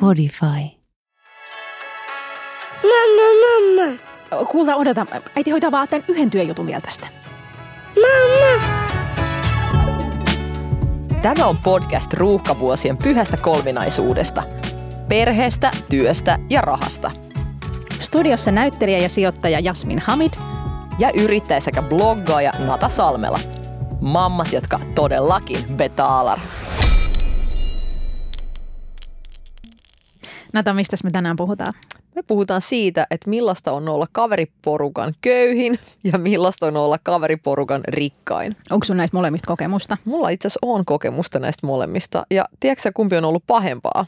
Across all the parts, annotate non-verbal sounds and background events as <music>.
Podify. Mamma, mamma. Kuulta, odota. Äiti hoitaa vaan tämän yhden työjutun vielä tästä. Mamma. Tämä on podcast ruuhkavuosien pyhästä kolminaisuudesta. Perheestä, työstä ja rahasta. Studiossa näyttelijä ja sijoittaja Jasmin Hamid. Ja yrittäjä sekä bloggaaja Nata Salmela. Mammat, jotka todellakin betaalar. Nata, mistä me tänään puhutaan? Me puhutaan siitä, että millaista on olla kaveriporukan köyhin ja millaista on olla kaveriporukan rikkain. Onko sun näistä molemmista kokemusta? Mulla itse asiassa on kokemusta näistä molemmista. Ja tiedätkö kumpi on ollut pahempaa?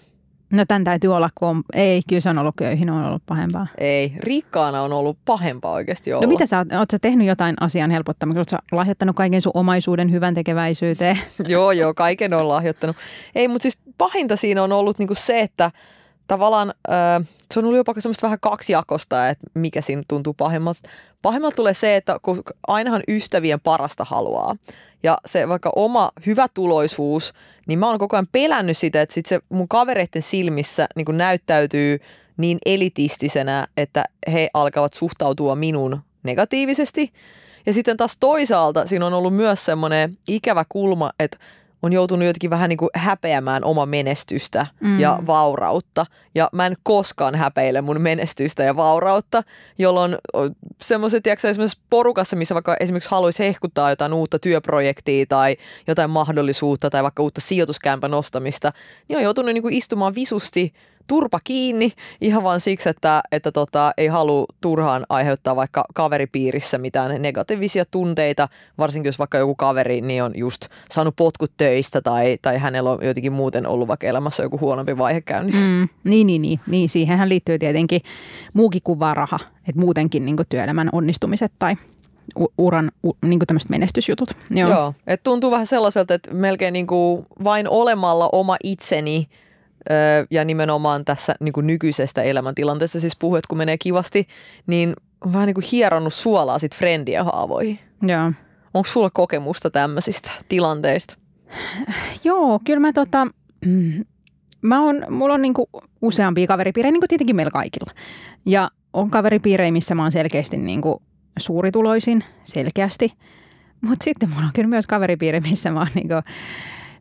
No tämän täytyy olla, kun on, ei, kyllä se on ollut köyhin, on ollut pahempaa. Ei, rikkaana on ollut pahempaa oikeasti olla. No mitä sä oot, oot sä tehnyt jotain asian helpottamiseksi? Oot sä lahjoittanut kaiken sun omaisuuden hyvän tekeväisyyteen? joo, joo, kaiken on lahjoittanut. Ei, mutta siis pahinta siinä on ollut niinku se, että tavallaan äh, se on ollut jopa semmoista vähän kaksijakosta, että mikä siinä tuntuu pahimmalta. Pahimmalta tulee se, että kun ainahan ystävien parasta haluaa. Ja se vaikka oma hyvä tuloisuus, niin mä oon koko ajan pelännyt sitä, että sit se mun kavereiden silmissä niin kuin näyttäytyy niin elitistisenä, että he alkavat suhtautua minun negatiivisesti. Ja sitten taas toisaalta siinä on ollut myös semmoinen ikävä kulma, että on joutunut jotenkin vähän niin kuin häpeämään oma menestystä mm. ja vaurautta. Ja mä en koskaan häpeile mun menestystä ja vaurautta, jolloin semmoiset, tiedätkö, esimerkiksi porukassa, missä vaikka esimerkiksi haluaisi hehkuttaa jotain uutta työprojektia tai jotain mahdollisuutta tai vaikka uutta sijoituskämpän nostamista, niin on joutunut niin kuin istumaan visusti – turpa kiinni ihan vaan siksi, että, että tota, ei halua turhaan aiheuttaa vaikka kaveripiirissä mitään negatiivisia tunteita, varsinkin jos vaikka joku kaveri niin on just saanut potkut töistä tai, tai hänellä on jotenkin muuten ollut vaikka elämässä joku huonompi vaihe käynnissä. Mm, niin, niin, niin, niin. Siihenhän liittyy tietenkin muukin kuin vaan raha, että muutenkin niin työelämän onnistumiset tai uran niin tämmöiset menestysjutut. Joo, Joo et tuntuu vähän sellaiselta, että melkein niin kuin vain olemalla oma itseni – ja nimenomaan tässä niin kuin nykyisestä elämäntilanteesta siis puhuu, että kun menee kivasti, niin on vähän niin kuin hieronnut suolaa sit friendien haavoihin. Joo. Onko sulla kokemusta tämmöisistä tilanteista? Joo, kyllä mä tota, mä on, mulla on niinku useampia kaveripiirejä, niin kuin tietenkin meillä kaikilla. Ja on kaveripiirejä, missä mä oon selkeästi niinku suurituloisin, selkeästi. Mutta sitten mulla on kyllä myös kaveripiiri, missä mä oon niinku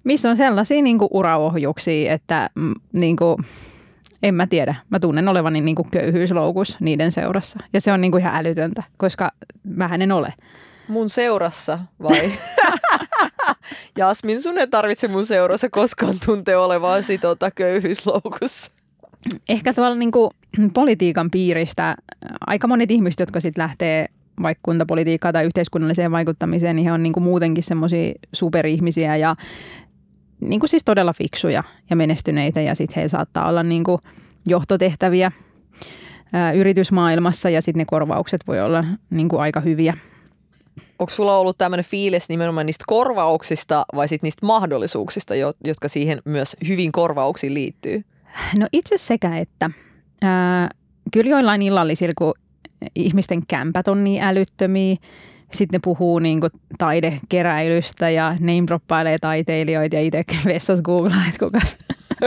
missä on sellaisia niin kuin uraohjuksia, että mm, niin kuin, en mä tiedä. Mä tunnen olevani niin kuin köyhyysloukus niiden seurassa. Ja se on niin kuin ihan älytöntä, koska mä en ole. Mun seurassa vai? <laughs> Jasmin, sun ei tarvitse mun seurassa koskaan tuntea olevasi tota köyhyysloukussa. Ehkä tuolla niin kuin politiikan piiristä aika monet ihmiset, jotka sitten lähtee vaikka kuntapolitiikkaa tai yhteiskunnalliseen vaikuttamiseen, niin he on niin kuin muutenkin semmoisia superihmisiä ja niin kuin siis todella fiksuja ja menestyneitä ja sitten he saattaa olla niin kuin johtotehtäviä ää, yritysmaailmassa ja sitten ne korvaukset voi olla niin kuin aika hyviä. Onko sulla ollut tämmöinen fiilis nimenomaan niistä korvauksista vai sitten niistä mahdollisuuksista, jotka siihen myös hyvin korvauksiin liittyy? No itse sekä että. Ää, kyllä joillain illallisilla, kun ihmisten kämpät on niin älyttömiä, sitten ne puhuu niin kuin taidekeräilystä ja name droppailee taiteilijoita ja itse vessassa googlaa, että kukas,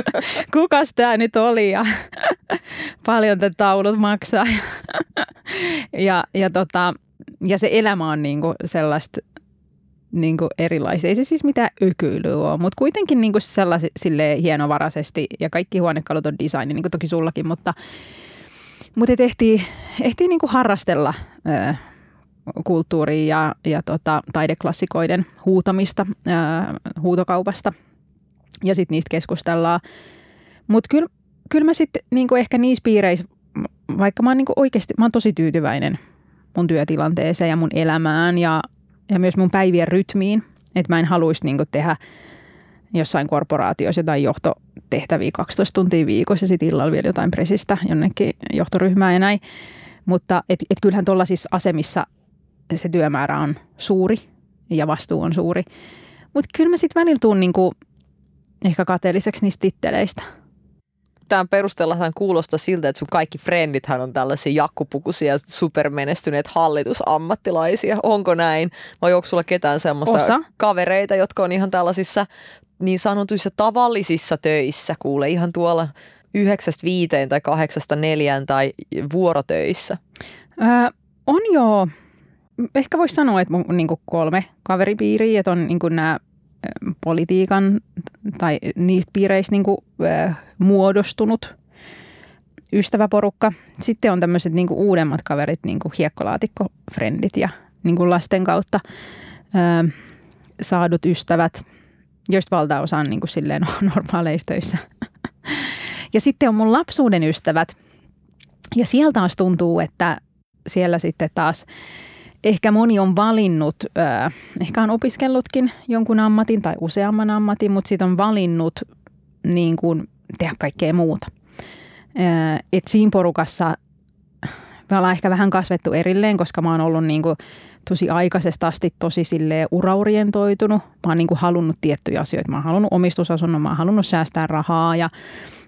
<laughs> kukas tämä nyt oli ja <laughs> paljon te taulut maksaa. <laughs> ja, ja, tota, ja se elämä on niin kuin sellaista niin kuin erilaista. Ei se siis mitään ökyilyä ole, mutta kuitenkin niin kuin hienovaraisesti ja kaikki huonekalut on design, niin kuin toki sullakin, mutta, mutta ehtii, ehtii niin kuin harrastella kulttuuri- ja, ja tota, taideklassikoiden huutamista ää, huutokaupasta. Ja sitten niistä keskustellaan. Mutta kyllä kyl mä sitten niinku ehkä niissä piireissä, vaikka mä oon niinku oikeasti, mä oon tosi tyytyväinen mun työtilanteeseen ja mun elämään ja, ja myös mun päivien rytmiin. Että mä en haluaisi niinku tehdä jossain korporaatiossa jotain johtotehtäviä 12 tuntia viikossa ja sitten illalla vielä jotain presistä jonnekin johtoryhmään ja näin. Mutta et, et kyllähän tuollaisissa asemissa se työmäärä on suuri ja vastuu on suuri. Mutta kyllä mä sitten välillä tuun niinku ehkä kateelliseksi niistä titteleistä. tämän perusteella kuulostaa siltä, että sun kaikki frendithän on tällaisia jakkupukuisia supermenestyneet hallitusammattilaisia. Onko näin? Vai onko sulla ketään semmoista Osa. kavereita, jotka on ihan tällaisissa niin sanotuissa tavallisissa töissä, kuule ihan tuolla yhdeksästä viiteen tai kahdeksasta neljään tai vuorotöissä? Öö, on jo, ehkä voisi sanoa, että mun niinku kolme kaveripiiriä, että on niinku nämä politiikan tai niistä piireistä niinku, ö, muodostunut ystäväporukka. Sitten on tämmöiset niinku uudemmat kaverit, niinku hiekkolaatikkofrendit ja niinku lasten kautta ö, saadut ystävät, joista valtaosa on niinku silleen <laughs> normaaleissa töissä. Ja sitten on mun lapsuuden ystävät. Ja siellä taas tuntuu, että siellä sitten taas ehkä moni on valinnut, äh, ehkä on opiskellutkin jonkun ammatin tai useamman ammatin, mutta sitten on valinnut niin kuin tehdä kaikkea muuta. Äh, et siinä porukassa me ollaan ehkä vähän kasvettu erilleen, koska mä oon ollut niin kuin tosi aikaisesta asti tosi sille uraorientoitunut. Mä oon niin kuin halunnut tiettyjä asioita. Mä oon halunnut omistusasunnon, mä oon halunnut säästää rahaa ja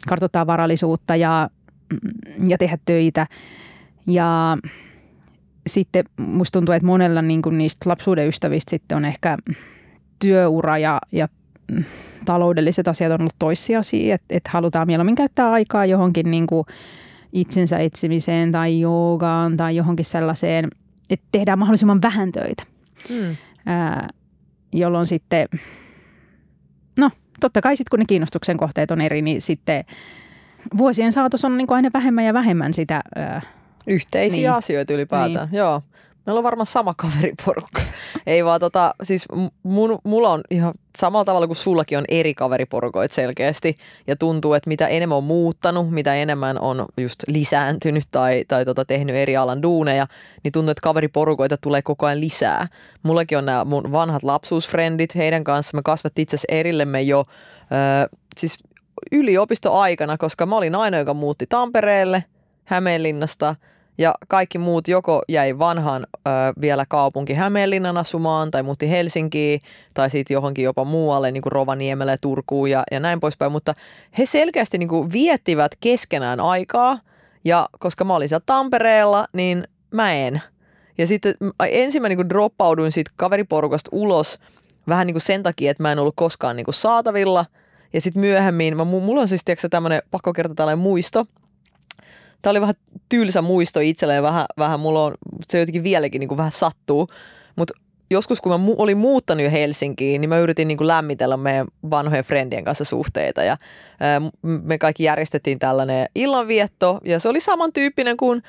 kartoittaa varallisuutta ja, ja tehdä töitä. Ja sitten musta tuntuu, että monella niin kuin niistä lapsuuden ystävistä sitten on ehkä työura ja, ja taloudelliset asiat on ollut toissijaisia, että, että halutaan mieluummin käyttää aikaa johonkin niin kuin itsensä etsimiseen tai joogaan tai johonkin sellaiseen, että tehdään mahdollisimman vähän töitä. Hmm. Ää, jolloin sitten, no totta kai sitten kun ne kiinnostuksen kohteet on eri, niin sitten vuosien saatossa on niin kuin aina vähemmän ja vähemmän sitä ää, Yhteisiä Niin. asioita ylipäätään, niin. joo. Meillä on varmaan sama kaveriporukka. Ei vaan tota, siis mun, mulla on ihan samalla tavalla kuin sullakin on eri kaveriporukoit selkeästi. Ja tuntuu, että mitä enemmän on muuttanut, mitä enemmän on just lisääntynyt tai, tai tota, tehnyt eri alan duuneja, niin tuntuu, että kaveriporukoita tulee koko ajan lisää. Mullakin on nämä mun vanhat lapsuusfrendit, heidän kanssa me kasvattiin itse asiassa erillemme jo ö, siis yliopistoaikana, koska mä olin ainoa, joka muutti Tampereelle, Hämeenlinnasta – ja kaikki muut joko jäi vanhaan ö, vielä kaupunki Hämeenlinnan asumaan tai muutti Helsinkiin tai sitten johonkin jopa muualle niin kuin Rovaniemelle, Turkuun ja, ja näin poispäin. Mutta he selkeästi niin kuin viettivät keskenään aikaa ja koska mä olin siellä Tampereella, niin mä en. Ja sitten ensin mä niin kuin droppauduin siitä kaveriporukasta ulos vähän niin kuin sen takia, että mä en ollut koskaan niin kuin saatavilla. Ja sitten myöhemmin, mä, mulla on siis tämmöinen, pakko kertoa tällainen muisto – Tämä oli vähän tylsä muisto itselleen, vähän, vähän mulla on, se jotenkin vieläkin niin kuin vähän sattuu, mutta joskus kun mä mu- olin muuttanut jo Helsinkiin, niin mä yritin niin kuin lämmitellä meidän vanhojen friendien kanssa suhteita ja ää, me kaikki järjestettiin tällainen illanvietto ja se oli samantyyppinen kuin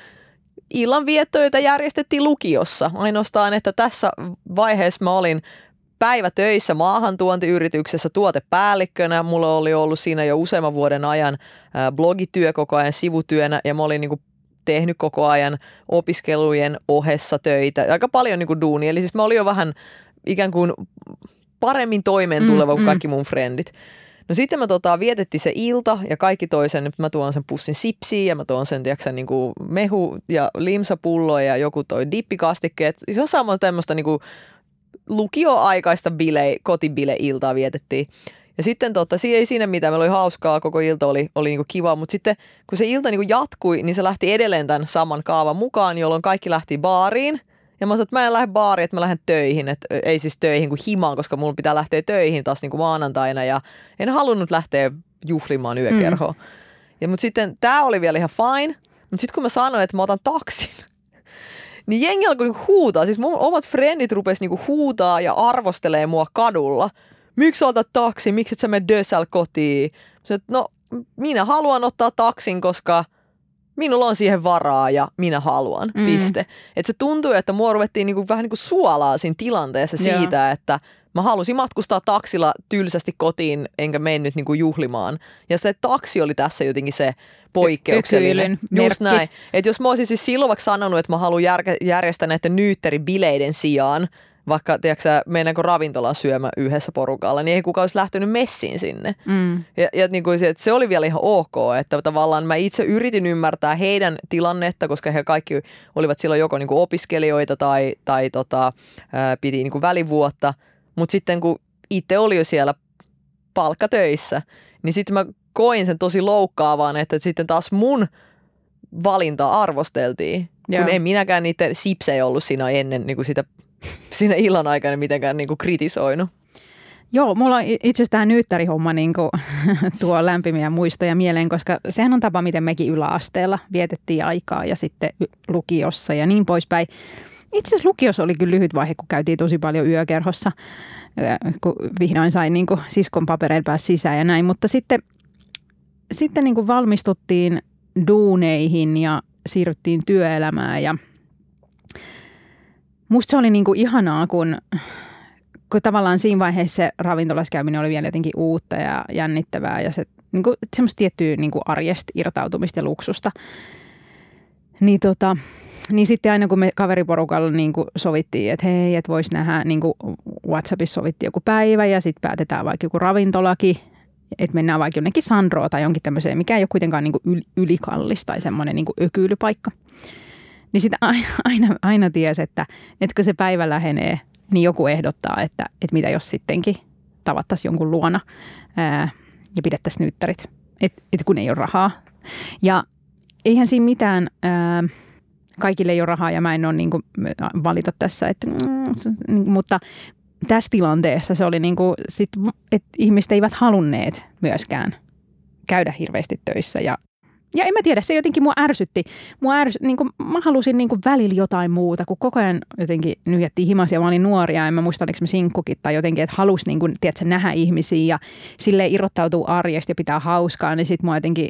illanvietto, jota järjestettiin lukiossa. Ainoastaan, että tässä vaiheessa mä olin päivätöissä maahantuontiyrityksessä tuotepäällikkönä. Mulla oli ollut siinä jo useamman vuoden ajan blogityö koko ajan sivutyönä ja mä olin niin kuin tehnyt koko ajan opiskelujen ohessa töitä. Aika paljon niin kuin duunia. Eli siis mä olin jo vähän ikään kuin paremmin toimeen tuleva mm, kuin kaikki mun frendit. No sitten mä tota, vietettiin se ilta ja kaikki toisen, että mä tuon sen pussin sipsiä ja mä tuon sen tiiäksä, niin kuin mehu ja limsapulloja ja joku toi dippikastikkeet. Se on sama tämmöistä niin kuin lukioaikaista bile, kotibile-iltaa vietettiin. Ja sitten totta, ei siinä mitään, meillä oli hauskaa, koko ilta oli, oli niinku kiva, mutta sitten kun se ilta niinku jatkui, niin se lähti edelleen tämän saman kaavan mukaan, jolloin kaikki lähti baariin. Ja mä sanoin, että mä en lähde baariin, että mä lähden töihin, että ei siis töihin kuin himaan, koska mulla pitää lähteä töihin taas niinku maanantaina ja en halunnut lähteä juhlimaan yökerhoon. Mm. Ja mutta sitten tämä oli vielä ihan fine, mutta sitten kun mä sanoin, että mä otan taksin, niin jengi alkoi niinku huutaa. Siis mun omat frendit rupes niinku huutaa ja arvostelee mua kadulla. Miksi otat taksi? Miksi et sä mene Dössäl kotiin? Sä, no, minä haluan ottaa taksin, koska minulla on siihen varaa ja minä haluan, mm. piste. Et se tuntui, että mua ruvettiin niinku, vähän niinku suolaa siinä tilanteessa siitä, Joo. että mä halusin matkustaa taksilla tylsästi kotiin, enkä mennyt niinku juhlimaan. Ja se taksi oli tässä jotenkin se poikkeuksellinen. Just näin. Et jos mä olisin siis silloin vaikka sanonut, että mä haluan järjestää näiden nyytteribileiden sijaan, vaikka tiedätkö, mennäänkö ravintolaan syömään yhdessä porukalla, niin ei kukaan olisi lähtenyt messiin sinne. Mm. Ja, ja niin kuin se, että se oli vielä ihan ok, että tavallaan mä itse yritin ymmärtää heidän tilannetta, koska he kaikki olivat silloin joko niin kuin opiskelijoita tai, tai tota, piti niin kuin välivuotta, mutta sitten kun itse oli jo siellä palkkatöissä, niin sitten mä koin sen tosi loukkaavan, että sitten taas mun valinta arvosteltiin. Joo. Kun en minäkään niitä sipsejä ollut siinä ennen niin kuin sitä, siinä illan aikana mitenkään niin kuin kritisoinut. Joo, mulla on itse asiassa tämä nyyttärihomma niin kuin, <laughs> tuo lämpimiä muistoja mieleen, koska sehän on tapa, miten mekin yläasteella vietettiin aikaa ja sitten lukiossa ja niin poispäin. Itse asiassa lukiossa oli kyllä lyhyt vaihe, kun käytiin tosi paljon yökerhossa, kun vihdoin sain niin siskon papereilla päästä sisään ja näin. Mutta sitten, sitten niin valmistuttiin duuneihin ja siirryttiin työelämään ja musta se oli niin ihanaa, kun kun tavallaan siinä vaiheessa se ravintolassa käyminen oli vielä jotenkin uutta ja jännittävää ja se niin kuin, semmoista tiettyä niin arjesta irtautumista ja luksusta. Niin, tota, niin sitten aina kun me kaveriporukalla niin kuin sovittiin, että hei, että voisi nähdä, niin kuin Whatsappissa sovittiin joku päivä ja sitten päätetään vaikka joku ravintolaki, että mennään vaikka jonnekin Sandroa tai jonkin tämmöiseen, mikä ei ole kuitenkaan niin kuin ylikallis tai semmoinen niin kuin ökyilypaikka. Niin sitä aina, aina, aina että, että kun se päivä lähenee, niin joku ehdottaa, että, että mitä jos sittenkin tavattaisiin jonkun luona ää, ja pidettäisiin nyyttärit, että et kun ei ole rahaa. Ja eihän siinä mitään, ää, kaikille ei ole rahaa ja mä en ole niin kuin, valita tässä, että, mm, mutta tässä tilanteessa se oli niin kuin, sit, että ihmiset eivät halunneet myöskään käydä hirveästi töissä ja ja en mä tiedä, se jotenkin mua ärsytti. Mua ärsy, niin kuin, mä halusin niin kuin välillä jotain muuta, kun koko ajan jotenkin nyhjättiin himasia. Mä olin nuoria, en mä muista, oliko mä sinkkukit tai jotenkin, että halusi niin kuin, tiedätkö, nähdä ihmisiä ja sille irrottautuu arjesta ja pitää hauskaa. Niin sit mua jotenkin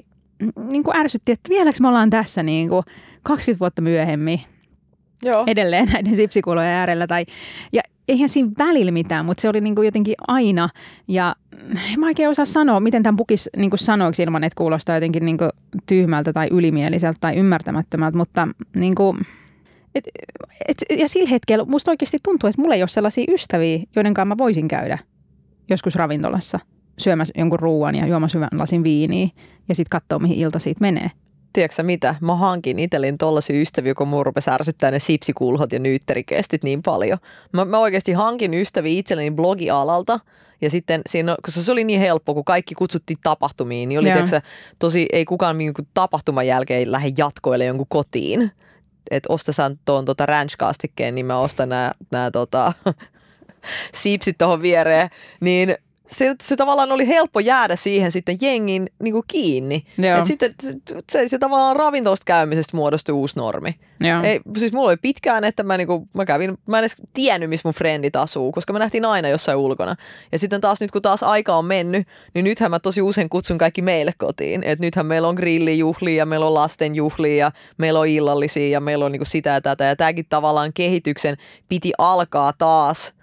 niin kuin ärsytti, että vieläkö me ollaan tässä niin kuin 20 vuotta myöhemmin Joo. edelleen näiden sipsikulojen äärellä. Tai, ja eihän siinä välillä mitään, mutta se oli niin kuin jotenkin aina. Ja en mä oikein osaa sanoa, miten tämän pukis niin kuin sanoiksi ilman, että kuulostaa jotenkin niin kuin tyhmältä tai ylimieliseltä tai ymmärtämättömältä, mutta niin kuin, et, et, ja sillä hetkellä musta oikeasti tuntuu, että mulla ei ole sellaisia ystäviä, joiden kanssa mä voisin käydä joskus ravintolassa syömässä jonkun ruoan ja juomassa hyvän lasin viiniä ja sitten katsoa, mihin ilta siitä menee tiedätkö mitä, mä hankin itselleni tollaisia ystäviä, kun mun rupesi ärsyttää ne sipsikulhot ja nyyttärikestit niin paljon. Mä, mä oikeasti hankin ystäviä itselleni blogialalta, ja sitten siinä, koska se oli niin helppo, kun kaikki kutsuttiin tapahtumiin, niin oli tiedätkö, tosi, ei kukaan niin tapahtuman jälkeen lähde jatkoille jonkun kotiin. Että ostasaan tuon tota ranch-kastikkeen, niin mä ostan nämä, nämä tota, <laughs> siipsit tuohon viereen. Niin se, se tavallaan oli helppo jäädä siihen sitten jengin niin kuin kiinni. Et sitten se, se, tavallaan ravintolasta käymisestä muodostui uusi normi. Joo. Ei, siis mulla oli pitkään, että mä, niinku, mä kävin, mä en edes tiennyt, missä mun frendit asuu, koska mä nähtiin aina jossain ulkona. Ja sitten taas nyt, kun taas aika on mennyt, niin nythän mä tosi usein kutsun kaikki meille kotiin. Et nythän meillä on grillijuhlia ja meillä on lastenjuhlia ja meillä on illallisia ja meillä on niinku sitä ja tätä. Ja tämäkin tavallaan kehityksen piti alkaa taas –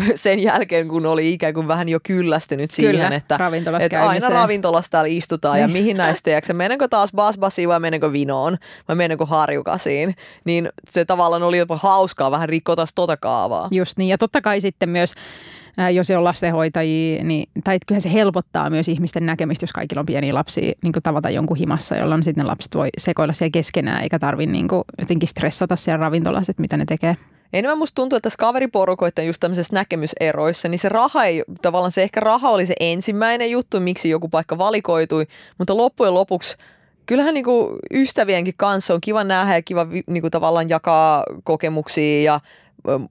<laughs> sen jälkeen, kun oli ikään kuin vähän jo kyllästynyt siihen, Kyllä, että, ravintolassa että aina ravintolassa täällä istutaan ja mihin näistä teeksi, menenkö taas basbasiin vai menenkö vinoon vai menenkö harjukasiin, niin se tavallaan oli jopa hauskaa vähän rikkoa tota kaavaa. Just niin ja totta kai sitten myös jos ei ole lastenhoitajia, niin, tai kyllähän se helpottaa myös ihmisten näkemistä, jos kaikilla on pieniä lapsia, niin tavata jonkun himassa, jolloin sitten ne lapset voi sekoilla siellä keskenään, eikä tarvitse niin jotenkin stressata siellä ravintolassa, että mitä ne tekee. Enemmän musta tuntuu, että tässä kaveriporukoiden just tämmöisessä näkemyseroissa, niin se raha ei, tavallaan se ehkä raha oli se ensimmäinen juttu, miksi joku paikka valikoitui, mutta loppujen lopuksi kyllähän niinku ystävienkin kanssa on kiva nähdä ja kiva niinku tavallaan jakaa kokemuksia ja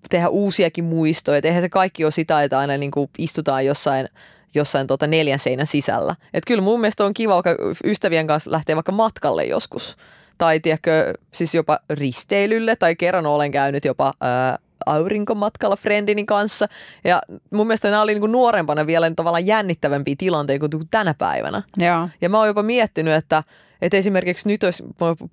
tehdä uusiakin muistoja. Et eihän se kaikki ole sitä, että aina niinku istutaan jossain jossain tota neljän seinän sisällä. Et kyllä mun mielestä on kiva ystävien kanssa lähteä vaikka matkalle joskus tai tiedätkö, siis jopa risteilylle tai kerran olen käynyt jopa ää, aurinkomatkalla friendini kanssa. Ja mun mielestä nämä oli niin nuorempana vielä tavallaan jännittävämpiä tilanteita kuin tänä päivänä. Joo. Ja mä oon jopa miettinyt, että että esimerkiksi nyt olisi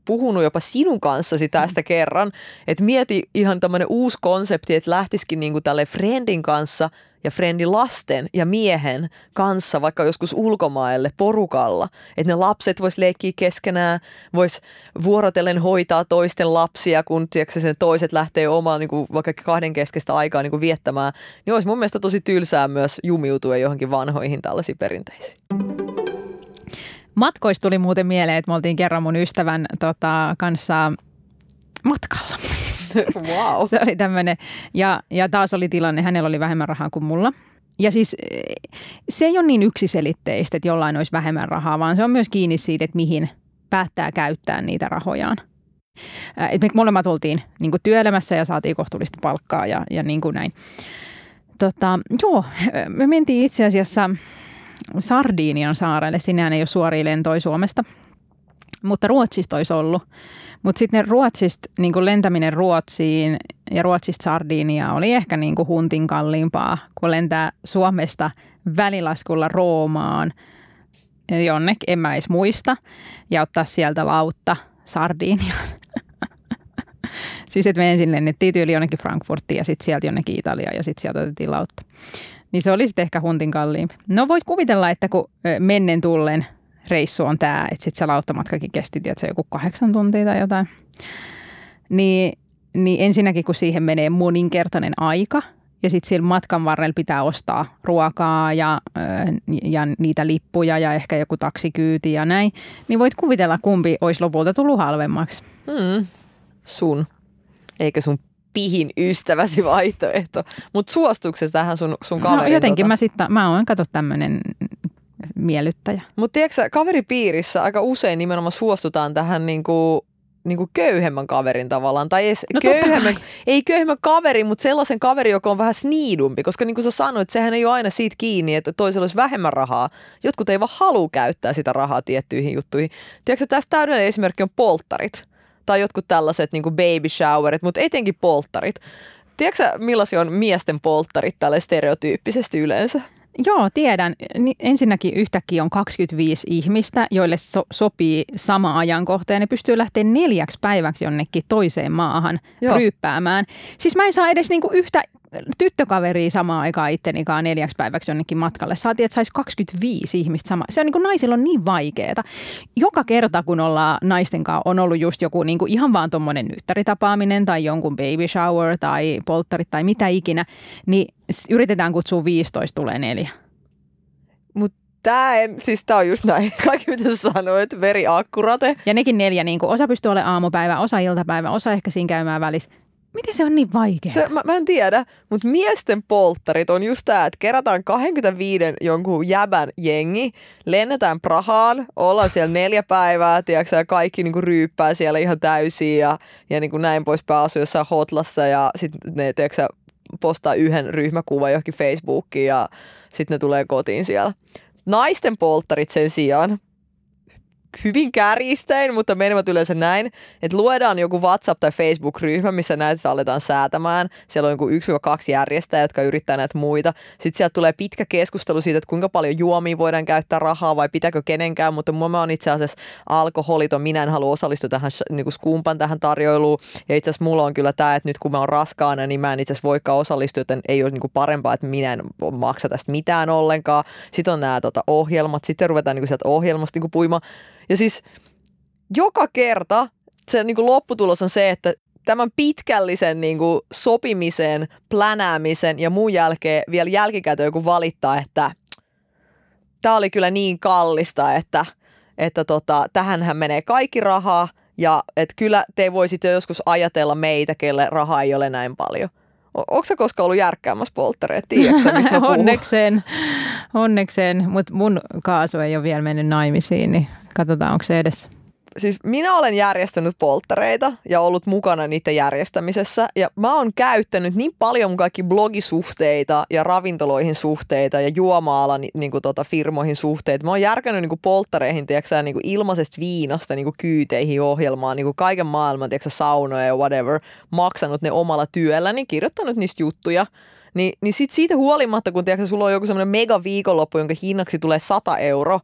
puhunut jopa sinun kanssasi tästä kerran, että mieti ihan tämmöinen uusi konsepti, että lähtisikin niinku tälle friendin kanssa ja friendin lasten ja miehen kanssa vaikka joskus ulkomaille porukalla. Että ne lapset vois leikkiä keskenään, vois vuorotellen hoitaa toisten lapsia, kun tiedätkö, sen toiset lähtee omaa niin vaikka kahden keskeistä aikaa niin kuin viettämään. Niin olisi mun mielestä tosi tylsää myös jumiutua johonkin vanhoihin tällaisiin perinteisiin. Matkoista tuli muuten mieleen, että me oltiin kerran mun ystävän tota, kanssa matkalla. <laughs> wow. Se oli tämmöinen. Ja, ja taas oli tilanne, hänellä oli vähemmän rahaa kuin mulla. Ja siis eh, se ei ole niin yksiselitteistä, että jollain olisi vähemmän rahaa, vaan se on myös kiinni siitä, että mihin päättää käyttää niitä rahojaan. Ää, Et me molemmat oltiin niin työelämässä ja saatiin kohtuullista palkkaa ja, ja niin kuin näin. Tota, joo, me mentiin itse asiassa Sardinian saarelle. Sinnehän ei ole suoria lentoja Suomesta, mutta Ruotsista olisi ollut. Mutta sitten Ruotsista, niin lentäminen Ruotsiin ja Ruotsista Sardinia oli ehkä niin kuin huntin kalliimpaa, kuin lentää Suomesta välilaskulla Roomaan jonnekin, en mä edes muista, ja ottaa sieltä lautta Sardiniaan. <laughs> siis että me ensin lennettiin tyyli jonnekin Frankfurtiin ja sitten sieltä jonnekin Italiaan ja sitten sieltä otettiin lautta. Niin se oli ehkä huntin kalliimpi. No voit kuvitella, että kun mennen tullen reissu on tämä, että sitten se lauttamatkakin kesti, tiedätkö, joku kahdeksan tuntia tai jotain. Niin, niin ensinnäkin, kun siihen menee moninkertainen aika, ja sitten sillä matkan varrella pitää ostaa ruokaa ja, ö, ja niitä lippuja ja ehkä joku taksikyyti ja näin, niin voit kuvitella, kumpi olisi lopulta tullut halvemmaksi. Hmm. Sun, eikä sun pihin ystäväsi vaihtoehto. Mutta suostuuko se tähän sun, sun kaverin? No jotenkin tota? mä sitten, mä oon kato tämmöinen miellyttäjä. Mutta tiedätkö kaveripiirissä aika usein nimenomaan suostutaan tähän niinku, niinku köyhemmän kaverin tavallaan. Tai edes No köyhemmän, ei köyhemmän kaveri, mutta sellaisen kaveri, joka on vähän sniidumpi. Koska niin kuin sä sanoit, sehän ei ole aina siitä kiinni, että toisella olisi vähemmän rahaa. Jotkut ei vaan halua käyttää sitä rahaa tiettyihin juttuihin. Tiedätkö, tästä täydellinen esimerkki on polttarit. Tai jotkut tällaiset niin baby showerit, mutta etenkin polttarit. Tiedätkö millaisia on miesten polttarit tälle stereotyyppisesti yleensä? Joo, tiedän. Ensinnäkin yhtäkkiä on 25 ihmistä, joille so- sopii sama ajankohta ja ne pystyy lähteä neljäksi päiväksi jonnekin toiseen maahan Joo. Ryyppäämään. Siis mä en saa edes niinku yhtä tyttökaveria samaan aikaan ittenikaan neljäksi päiväksi jonnekin matkalle. Saatiin, että saisi 25 ihmistä sama. Se on niinku naisilla on niin vaikeeta. Joka kerta, kun ollaan naisten kanssa, on ollut just joku niinku ihan vaan tuommoinen nyttäritapaaminen tai jonkun baby shower tai polttarit tai mitä ikinä, niin yritetään kutsua 15, tulee neljä. Tää, en, siis tää on just näin. <laughs> Kaikki mitä sä sanoit, veri akkurate. Ja nekin neljä, niin kuin osa pystyy olemaan aamupäivä, osa iltapäivä, osa ehkä siinä käymään välissä. Miten se on niin vaikea? Se, mä, mä en tiedä, mutta miesten polttarit on just tää, että kerätään 25 jonkun jäbän jengi, lennetään Prahaan, ollaan siellä neljä päivää, tiedätkö, ja kaikki niinku ryyppää siellä ihan täysin ja, ja niinku näin poispäin asuu jossain hotlassa ja sitten ne, tiedätkö, postaa yhden ryhmäkuvan johonkin Facebookiin ja sitten ne tulee kotiin siellä. Naisten polttarit sen sijaan, hyvin kärjistäin, mutta menevät yleensä näin, että luodaan joku WhatsApp- tai Facebook-ryhmä, missä näitä aletaan säätämään. Siellä on joku 1-2 järjestäjää, jotka yrittää näitä muita. Sitten sieltä tulee pitkä keskustelu siitä, että kuinka paljon juomia voidaan käyttää rahaa vai pitääkö kenenkään, mutta mä oon itse asiassa alkoholiton, minä en halua osallistua tähän niin kuin skumpan tähän tarjoiluun. Ja itse asiassa mulla on kyllä tämä, että nyt kun mä oon raskaana, niin mä en itse asiassa voikaan osallistua, joten ei ole niin kuin parempaa, että minä en maksa tästä mitään ollenkaan. Sitten on nämä tota, ohjelmat, sitten ruvetaan niin kuin sieltä ohjelmasta niin kuin puimaan. Ja siis joka kerta se niin kuin lopputulos on se, että tämän pitkällisen niin kuin sopimisen, plänäämisen ja muun jälkeen vielä jälkikäteen joku valittaa, että tämä oli kyllä niin kallista, että, että tota, tähänhän menee kaikki rahaa ja että kyllä te voisitte joskus ajatella meitä, kelle rahaa ei ole näin paljon. Onko sä koskaan ollut järkkäämässä polttareita? Tiedätkö onnekseen, onnekseen, mutta mun kaasu ei ole vielä mennyt naimisiin, niin katsotaan, onko se edes. Siis minä olen järjestänyt polttareita ja ollut mukana niiden järjestämisessä. Ja mä oon käyttänyt niin paljon kaikki blogisuhteita ja ravintoloihin suhteita ja juoma-alan niin kuin tota, firmoihin suhteita. Mä oon järkännyt niin polttareihin tiiäksä, niin kuin ilmaisesta viinasta niin kuin kyyteihin ohjelmaan, niin kuin kaiken maailman tiiäksä, saunoja ja whatever, maksanut ne omalla työlläni, kirjoittanut niistä juttuja. Niin, niin sit siitä huolimatta, kun tiiäksä, sulla on joku semmoinen mega viikonloppu, jonka hinnaksi tulee 100 euro,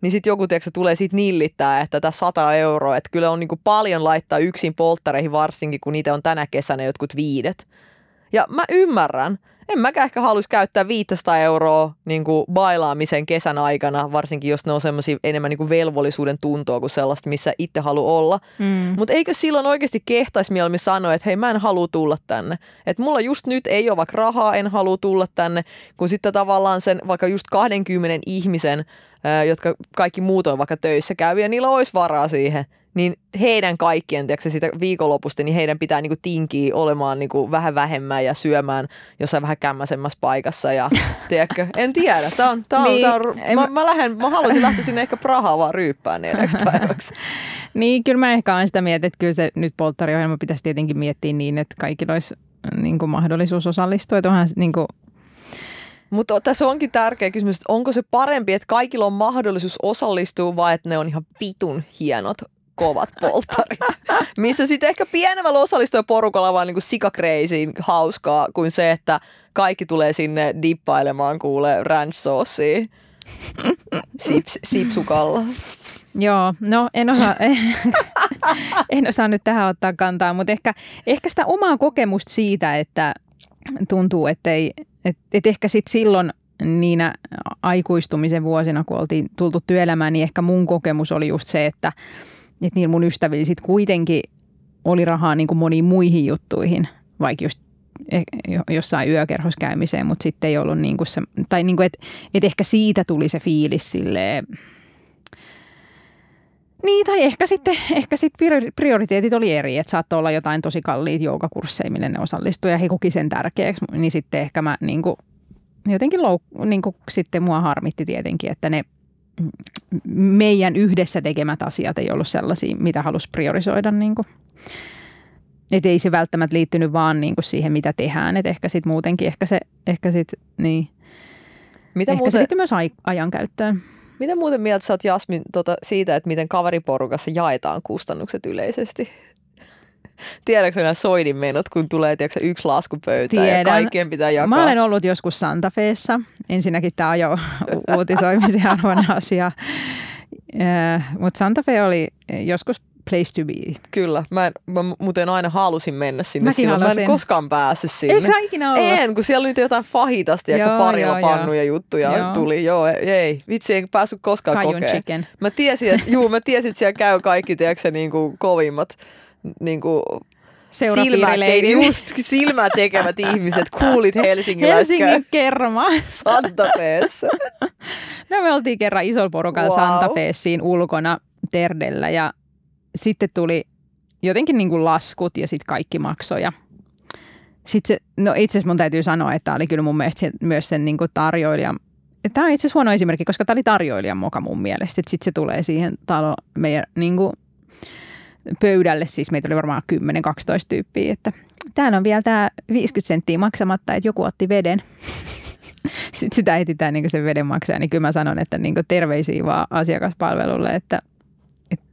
niin sitten joku tiedätkö, tulee siitä nillittää, että tämä 100 euroa, että kyllä on niinku paljon laittaa yksin polttareihin varsinkin, kun niitä on tänä kesänä jotkut viidet. Ja mä ymmärrän, en mäkään ehkä haluaisi käyttää 500 euroa niin kuin bailaamisen kesän aikana, varsinkin jos ne on semmoisia enemmän niin kuin velvollisuuden tuntoa kuin sellaista, missä itse haluaa olla. Mm. Mutta eikö silloin oikeasti kehtaisi mieluummin sanoa, että hei mä en halua tulla tänne. Että mulla just nyt ei ole vaikka rahaa, en halua tulla tänne, kun sitten tavallaan sen vaikka just 20 ihmisen, jotka kaikki muut on vaikka töissä käyviä, niillä olisi varaa siihen. Niin heidän kaikkien, tiedätkö, sitä viikonlopusta, niin heidän pitää niinku tinkiä olemaan niinku vähän vähemmän ja syömään jossain vähän kämmäisemmässä paikassa. Ja, <laughs> tiedätkö, en tiedä. Tää on, tää on, Niin, tää on, en mä, mä- mä, lähden, mä haluaisin lähteä sinne ehkä Prahaan vaan ryyppään neljäksi <laughs> päiväksi. Niin, kyllä mä ehkä olen sitä mieltä, että kyllä se nyt polttariohjelma pitäisi tietenkin miettiä niin, että kaikilla olisi niin kuin mahdollisuus osallistua. Että onhan niin kuin, Mutta tässä onkin tärkeä kysymys, että onko se parempi, että kaikilla on mahdollisuus osallistua vai että ne on ihan vitun hienot kovat polttarit, missä sitten ehkä pienemmällä osallistujaporukalla vaan niinku sikakreisiin hauskaa kuin se, että kaikki tulee sinne dippailemaan kuule ranch saucea Sips, sipsukalla. Joo, no en osaa, <laughs> en osaa nyt tähän ottaa kantaa, mutta ehkä, ehkä sitä omaa kokemusta siitä, että tuntuu, että ei, et, et ehkä sit silloin niinä aikuistumisen vuosina, kun oltiin tultu työelämään, niin ehkä mun kokemus oli just se, että, että niillä mun ystävillä sit kuitenkin oli rahaa niin kuin moniin muihin juttuihin, vaikka just eh- jo- jossain yökerhossa käymiseen, mutta sitten ei ollut niin kuin se, tai niin kuin, että et ehkä siitä tuli se fiilis silleen, niin, tai ehkä sitten, ehkä sitten priori- prioriteetit oli eri, että saattoi olla jotain tosi kalliita joogakursseja, mille ne osallistui, ja he koki sen tärkeäksi, niin sitten ehkä mä niin kuin, jotenkin louk- niin kuin sitten mua harmitti tietenkin, että ne meidän yhdessä tekemät asiat ei ollut sellaisia, mitä halusi priorisoida. Niin kuin. Et ei se välttämättä liittynyt vaan niin kuin siihen, mitä tehdään, että ehkä sitten muutenkin, ehkä se, ehkä sit, niin, Mitä, ehkä se muuten, liittyy myös ai- ajankäyttöön. mitä muuten mieltä sä oot Jasmin tota, siitä, että miten kaveriporukassa jaetaan kustannukset yleisesti? Tiedätkö nämä soidin menot, kun tulee tiedätkö, yksi laskupöytä ja Tiedän. kaikkien pitää jakaa? Mä olen ollut joskus Santa Feessa. Ensinnäkin tämä on jo u- uutisoimisen <laughs> arvoinen asia. Mutta Santa Fe oli joskus place to be. Kyllä, mä, en, mä muuten aina halusin mennä sinne Mäkin silloin. Mä en halusin. koskaan päässyt sinne. Eikö sä ikinä ollut? En, kun siellä oli jotain fahitasta, ja Joo, parilla joo, pannuja juttuja Joo. tuli. Joo, ei, vitsi, en päässyt koskaan Cajun kokeen. chicken. Mä tiesin, että, juu, mä tiesin, että siellä käy kaikki, tiedätkö, niin kuin kovimmat niin kuin Seurapiirileiri. just silmää tekevät ihmiset, kuulit helsingiläiset Helsingin kerma. Santa Feessa. No me oltiin kerran isolla porukalla Wow. wow. Santa Feessiin ulkona Terdellä ja sitten tuli jotenkin niin kuin laskut ja sitten kaikki maksoja. Sitten se, no itse asiassa mun täytyy sanoa, että tämä oli kyllä mun mielestä se, myös sen niin kuin tarjoilijan Tämä on itse asiassa huono esimerkki, koska tämä oli tarjoilijan moka mun mielestä. Sitten se tulee siihen talo meidän niin kuin, pöydälle, siis meitä oli varmaan 10-12 tyyppiä, että täällä on vielä tämä 50 senttiä maksamatta, että joku otti veden. <laughs> Sitten sitä etsitään niin sen veden maksaja, niin kyllä mä sanon, että niin terveisiä vaan asiakaspalvelulle, että,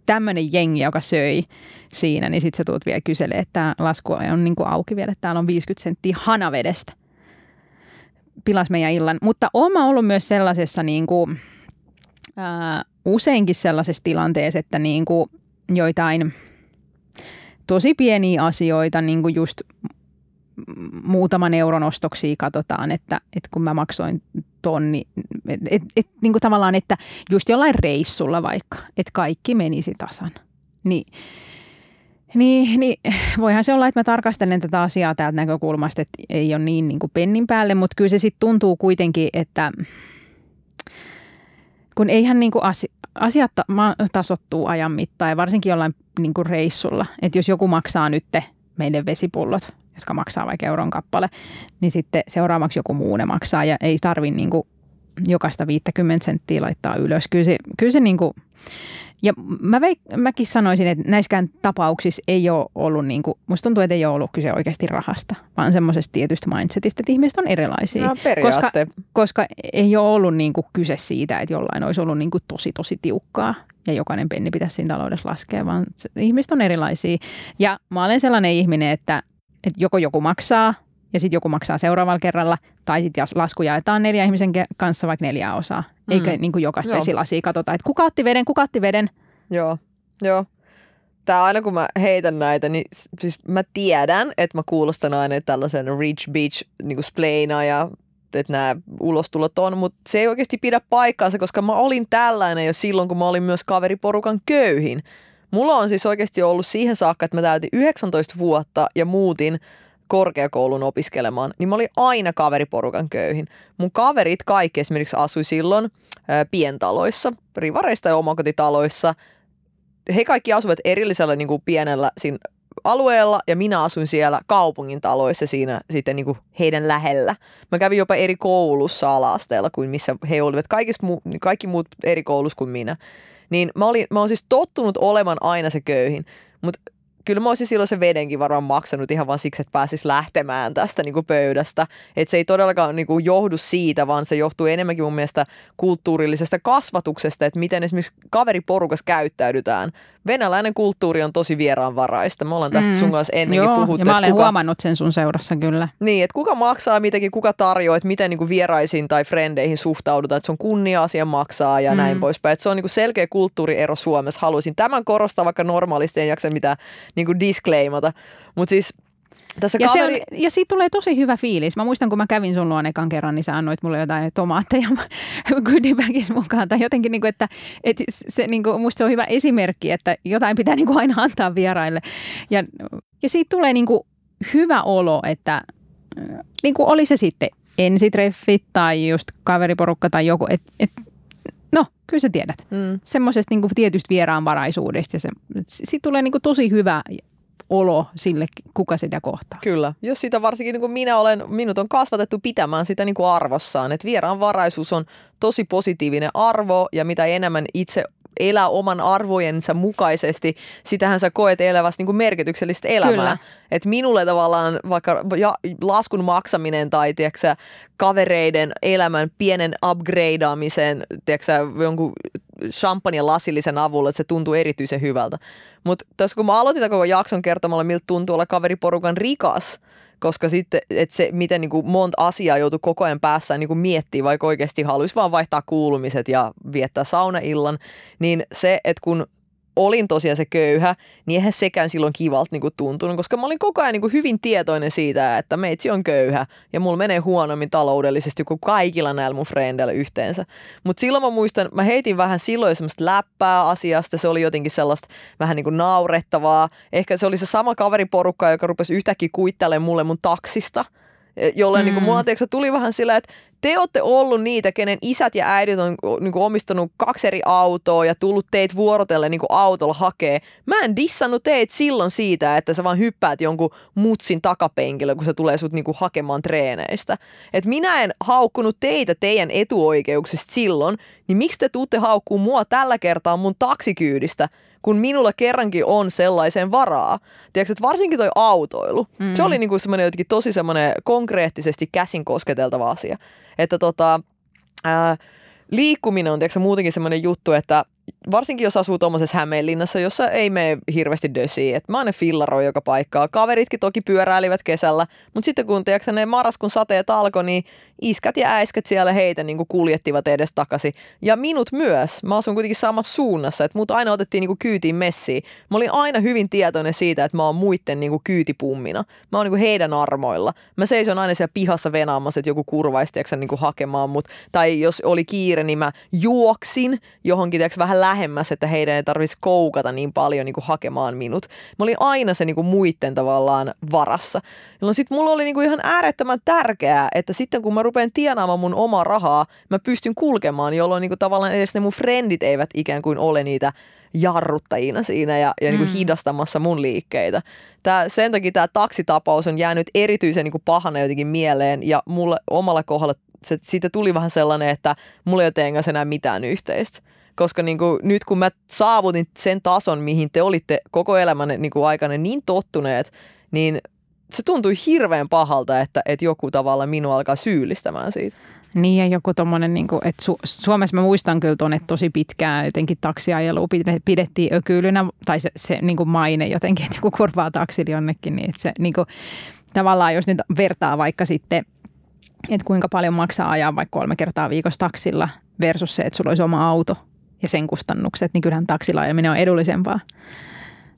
tämmöinen jengi, joka söi siinä, niin sitten sä tuut vielä kyselee, että tämä lasku on niin auki vielä, että täällä on 50 senttiä hanavedestä. Pilas meidän illan. Mutta mä ollut myös sellaisessa niin kuin, ää, useinkin sellaisessa tilanteessa, että niin kuin joitain tosi pieniä asioita, niin kuin just muutaman euron ostoksia katsotaan, että, että kun mä maksoin tonni, et, et, et, niin kuin tavallaan, että just jollain reissulla vaikka, että kaikki menisi tasan. Niin, niin, niin voihan se olla, että mä tarkastelen tätä asiaa täältä näkökulmasta, että ei ole niin, niin kuin pennin päälle, mutta kyllä se sitten tuntuu kuitenkin, että kun eihän niin kuin asi, asiat tasottuu ajan mittaan ja varsinkin jollain niin kuin reissulla. Että jos joku maksaa nyt meille vesipullot, jotka maksaa vaikka euron kappale, niin sitten seuraavaksi joku muu ne maksaa ja ei tarvi niin kuin jokaista 50 senttiä laittaa ylös. Kyllä se, kyllä se niin kuin, ja mä veik, mäkin sanoisin, että näissäkään tapauksissa ei ole ollut, niin kuin, musta tuntuu, että ei ole ollut kyse oikeasti rahasta, vaan semmoisesta tietystä mindsetistä, että ihmiset on erilaisia. No, koska, koska ei ole ollut niin kuin kyse siitä, että jollain olisi ollut niin kuin tosi tosi tiukkaa ja jokainen penni pitäisi siinä taloudessa laskea, vaan se, ihmiset on erilaisia. Ja mä olen sellainen ihminen, että, että joko joku maksaa ja sitten joku maksaa seuraavalla kerralla, tai sitten lasku jaetaan neljä ihmisen kanssa vaikka neljää osaa. Mm. Eikä niin kuin jokaista Joo. vesilasia katsota, että kuka otti veden, kuka otti veden. Joo, joo. Tää aina kun mä heitän näitä, niin siis mä tiedän, että mä kuulostan aina tällaisen rich bitch niin splaina ja että nämä ulostulot on, mutta se ei oikeasti pidä paikkaansa, koska mä olin tällainen jo silloin, kun mä olin myös kaveriporukan köyhin. Mulla on siis oikeasti ollut siihen saakka, että mä täytin 19 vuotta ja muutin korkeakoulun opiskelemaan, niin mä olin aina kaveriporukan köyhin. Mun kaverit kaikki esimerkiksi asui silloin ää, pientaloissa, rivareista ja omakotitaloissa, he kaikki asuvat erillisellä niin kuin pienellä siinä alueella ja minä asuin siellä kaupungin taloissa siinä sitten niin kuin heidän lähellä. Mä kävin jopa eri koulussa ala-asteella kuin missä he olivat. Kaikista mu- kaikki muut eri koulussa kuin minä. Niin mä, olin, mä olin siis tottunut olemaan aina se köyhin. Mutta kyllä mä olisin silloin se vedenkin varmaan maksanut ihan vaan siksi, että pääsis lähtemään tästä niin kuin pöydästä. Että se ei todellakaan niin kuin johdu siitä, vaan se johtuu enemmänkin mun mielestä kulttuurillisesta kasvatuksesta, että miten esimerkiksi kaveriporukas käyttäydytään. Venäläinen kulttuuri on tosi vieraanvaraista. Me ollaan tästä mm. sun kanssa ennenkin Joo, puhuttu. ja mä olen kuka, huomannut sen sun seurassa kyllä. Niin, että kuka maksaa mitäkin, kuka tarjoaa, että miten niin kuin vieraisiin tai frendeihin suhtaudutaan, että se on kunnia-asia maksaa ja mm. näin poispäin. Että se on niin kuin selkeä kulttuuriero Suomessa. Haluaisin tämän korostaa, vaikka normaalisti en jaksa mitään niin kuin disclaimata. Mutta siis tässä Ja, kaveri... se on, ja siitä tulee tosi hyvä fiilis. Mä muistan, kun mä kävin sun luon ekan kerran, niin sä annoit mulle jotain tomaatteja <laughs> goodiebagissa mukaan. Tai jotenkin, niin kuin, että, että se, niin kuin, musta se on hyvä esimerkki, että jotain pitää niin kuin aina antaa vieraille. Ja, ja siitä tulee niin kuin hyvä olo, että niin kuin oli se sitten ensitreffit tai just kaveriporukka tai joku, että et, no, kyllä sä tiedät. Mm. Semmoisesta niin tietystä vieraanvaraisuudesta ja se, siitä tulee niin kuin tosi hyvä olo sille, kuka sitä kohtaa. Kyllä. Jos sitä varsinkin niin kuin minä olen, minut on kasvatettu pitämään sitä niin kuin arvossaan. Että vieraanvaraisuus on tosi positiivinen arvo ja mitä enemmän itse elää oman arvojensa mukaisesti, sitähän sä koet elävästä niin kuin merkityksellistä elämää. Että minulle tavallaan vaikka ja, laskun maksaminen tai tiedätkö, kavereiden elämän pienen upgradeaamisen, tiedätkö, jonkun champagne lasillisen avulla, että se tuntuu erityisen hyvältä. Mutta tässä kun mä aloitin koko jakson kertomalla, miltä tuntuu olla kaveriporukan rikas, koska sitten, että se, miten niin kuin monta asiaa joutuu koko ajan päässään niin miettiä, vaikka oikeasti haluaisi vaan vaihtaa kuulumiset ja viettää saunaillan, niin se, että kun olin tosiaan se köyhä, niin eihän sekään silloin kivalta niin tuntunut, koska mä olin koko ajan niin kuin hyvin tietoinen siitä, että meitsi on köyhä ja mulla menee huonommin taloudellisesti kuin kaikilla näillä mun frendeillä yhteensä. Mutta silloin mä muistan, mä heitin vähän silloin semmoista läppää asiasta, se oli jotenkin sellaista vähän niin kuin naurettavaa. Ehkä se oli se sama kaveriporukka, joka rupesi yhtäkkiä kuittelemaan mulle mun taksista – jolle mm. niin kuin, mulla tuli vähän sillä, että te olette ollut niitä, kenen isät ja äidit on niin kuin, omistanut kaksi eri autoa ja tullut teitä vuorotelle niin kuin autolla hakee. Mä en dissannut teitä silloin siitä, että sä vaan hyppäät jonkun mutsin takapenkillä, kun se tulee sut niin kuin, hakemaan treeneistä. Et minä en haukkunut teitä teidän etuoikeuksista silloin, niin miksi te tuutte haukkuu mua tällä kertaa mun taksikyydistä, kun minulla kerrankin on sellaisen varaa. Tiedätkö, että varsinkin toi autoilu, mm. se oli niin kuin semmoinen jotenkin tosi semmoinen konkreettisesti käsin kosketeltava asia. Että tota, ää, liikkuminen on tiedätkö, muutenkin semmoinen juttu, että varsinkin jos asuu tuommoisessa Hämeenlinnassa, jossa ei mene hirveästi dösiä. että mä aina fillaroi joka paikkaa. Kaveritkin toki pyöräilivät kesällä, mutta sitten kun tiedätkö, ne marraskun sateet alkoi, niin iskät ja äiskät siellä heitä niin kuin kuljettivat edes takaisin. Ja minut myös. Mä asun kuitenkin samassa suunnassa, että mut aina otettiin niin kuin kyytiin messiin. Mä olin aina hyvin tietoinen siitä, että mä oon muiden niin kyytipummina. Mä oon niin kuin heidän armoilla. Mä seison aina siellä pihassa venaamassa, että joku kurvaisi niin kuin hakemaan mut. Tai jos oli kiire, niin mä juoksin johonkin tiedätkö, vähän lähemmäs, että heidän ei tarvitsisi koukata niin paljon niin kuin hakemaan minut. Mä olin aina se niin kuin muiden tavallaan varassa. Jolloin sitten mulla oli niin kuin ihan äärettömän tärkeää, että sitten kun mä rupean tienaamaan mun omaa rahaa, mä pystyn kulkemaan, jolloin niin kuin tavallaan edes ne mun frendit eivät ikään kuin ole niitä jarruttajina siinä ja, ja niin kuin mm. hidastamassa mun liikkeitä. Tää, sen takia tämä taksitapaus on jäänyt erityisen niin kuin pahana jotenkin mieleen ja mulle omalla kohdalla se, siitä tuli vähän sellainen, että mulla ei ole enää mitään yhteistä koska niin kuin, nyt kun mä saavutin sen tason, mihin te olitte koko elämänne niin kuin aikana niin tottuneet, niin se tuntui hirveän pahalta, että, että joku tavalla minua alkaa syyllistämään siitä. Niin ja joku tommonen, niin kuin, että Su- Suomessa mä muistan kyllä tuonne tosi pitkään jotenkin taksiajelu pidettiin ökyylynä, tai se, se niin kuin maine jotenkin, että joku kurvaa taksilla jonnekin, niin että se niin kuin, tavallaan jos nyt vertaa vaikka sitten, että kuinka paljon maksaa ajaa vaikka kolme kertaa viikossa taksilla versus se, että sulla olisi oma auto ja sen kustannukset, niin kyllähän taksilla ajaminen on edullisempaa.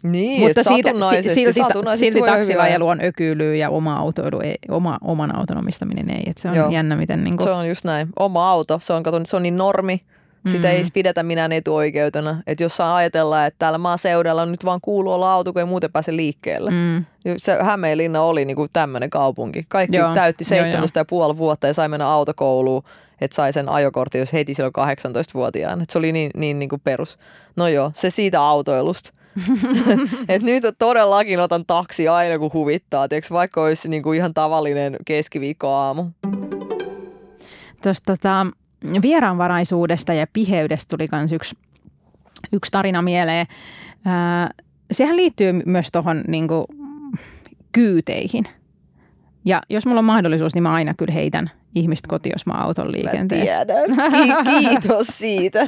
Niin, Mutta siitä, silti, silti taksilaajelu on ökyilyä ja oma autoilu, ei, oma, oman auton omistaminen ei. Et se on Joo. jännä, miten... Niin kuin... Se on just näin. Oma auto, se on, katon, se on niin normi, Sitä Mm. ei pidetä minään etuoikeutena. Että jos saa ajatella, että täällä maaseudella nyt vaan kuuluu olla auto, kun ei muuten pääse liikkeelle. Mm. Niin Se Hämeenlinna oli niinku tämmöinen kaupunki. Kaikki Joo, täytti joo, joo. 17 ja puoli vuotta ja sai mennä autokouluun, että sai sen ajokortin, jos heti silloin 18-vuotiaana. Et se oli niin, niin niinku perus. No joo, se siitä autoilusta. <laughs> Et nyt todellakin otan taksi aina kun huvittaa, tiiäks, vaikka olisi niinku ihan tavallinen keskiviikkoaamu. Tuosta tota, vieraanvaraisuudesta ja piheydestä tuli myös yksi, yksi tarina mieleen. Ää, sehän liittyy myös tuohon niinku, kyyteihin. Ja jos mulla on mahdollisuus, niin mä aina kyllä heitän ihmistä kotiin, jos mä auton Mä liikenteessä. tiedän. Ki- <laughs> kiitos siitä.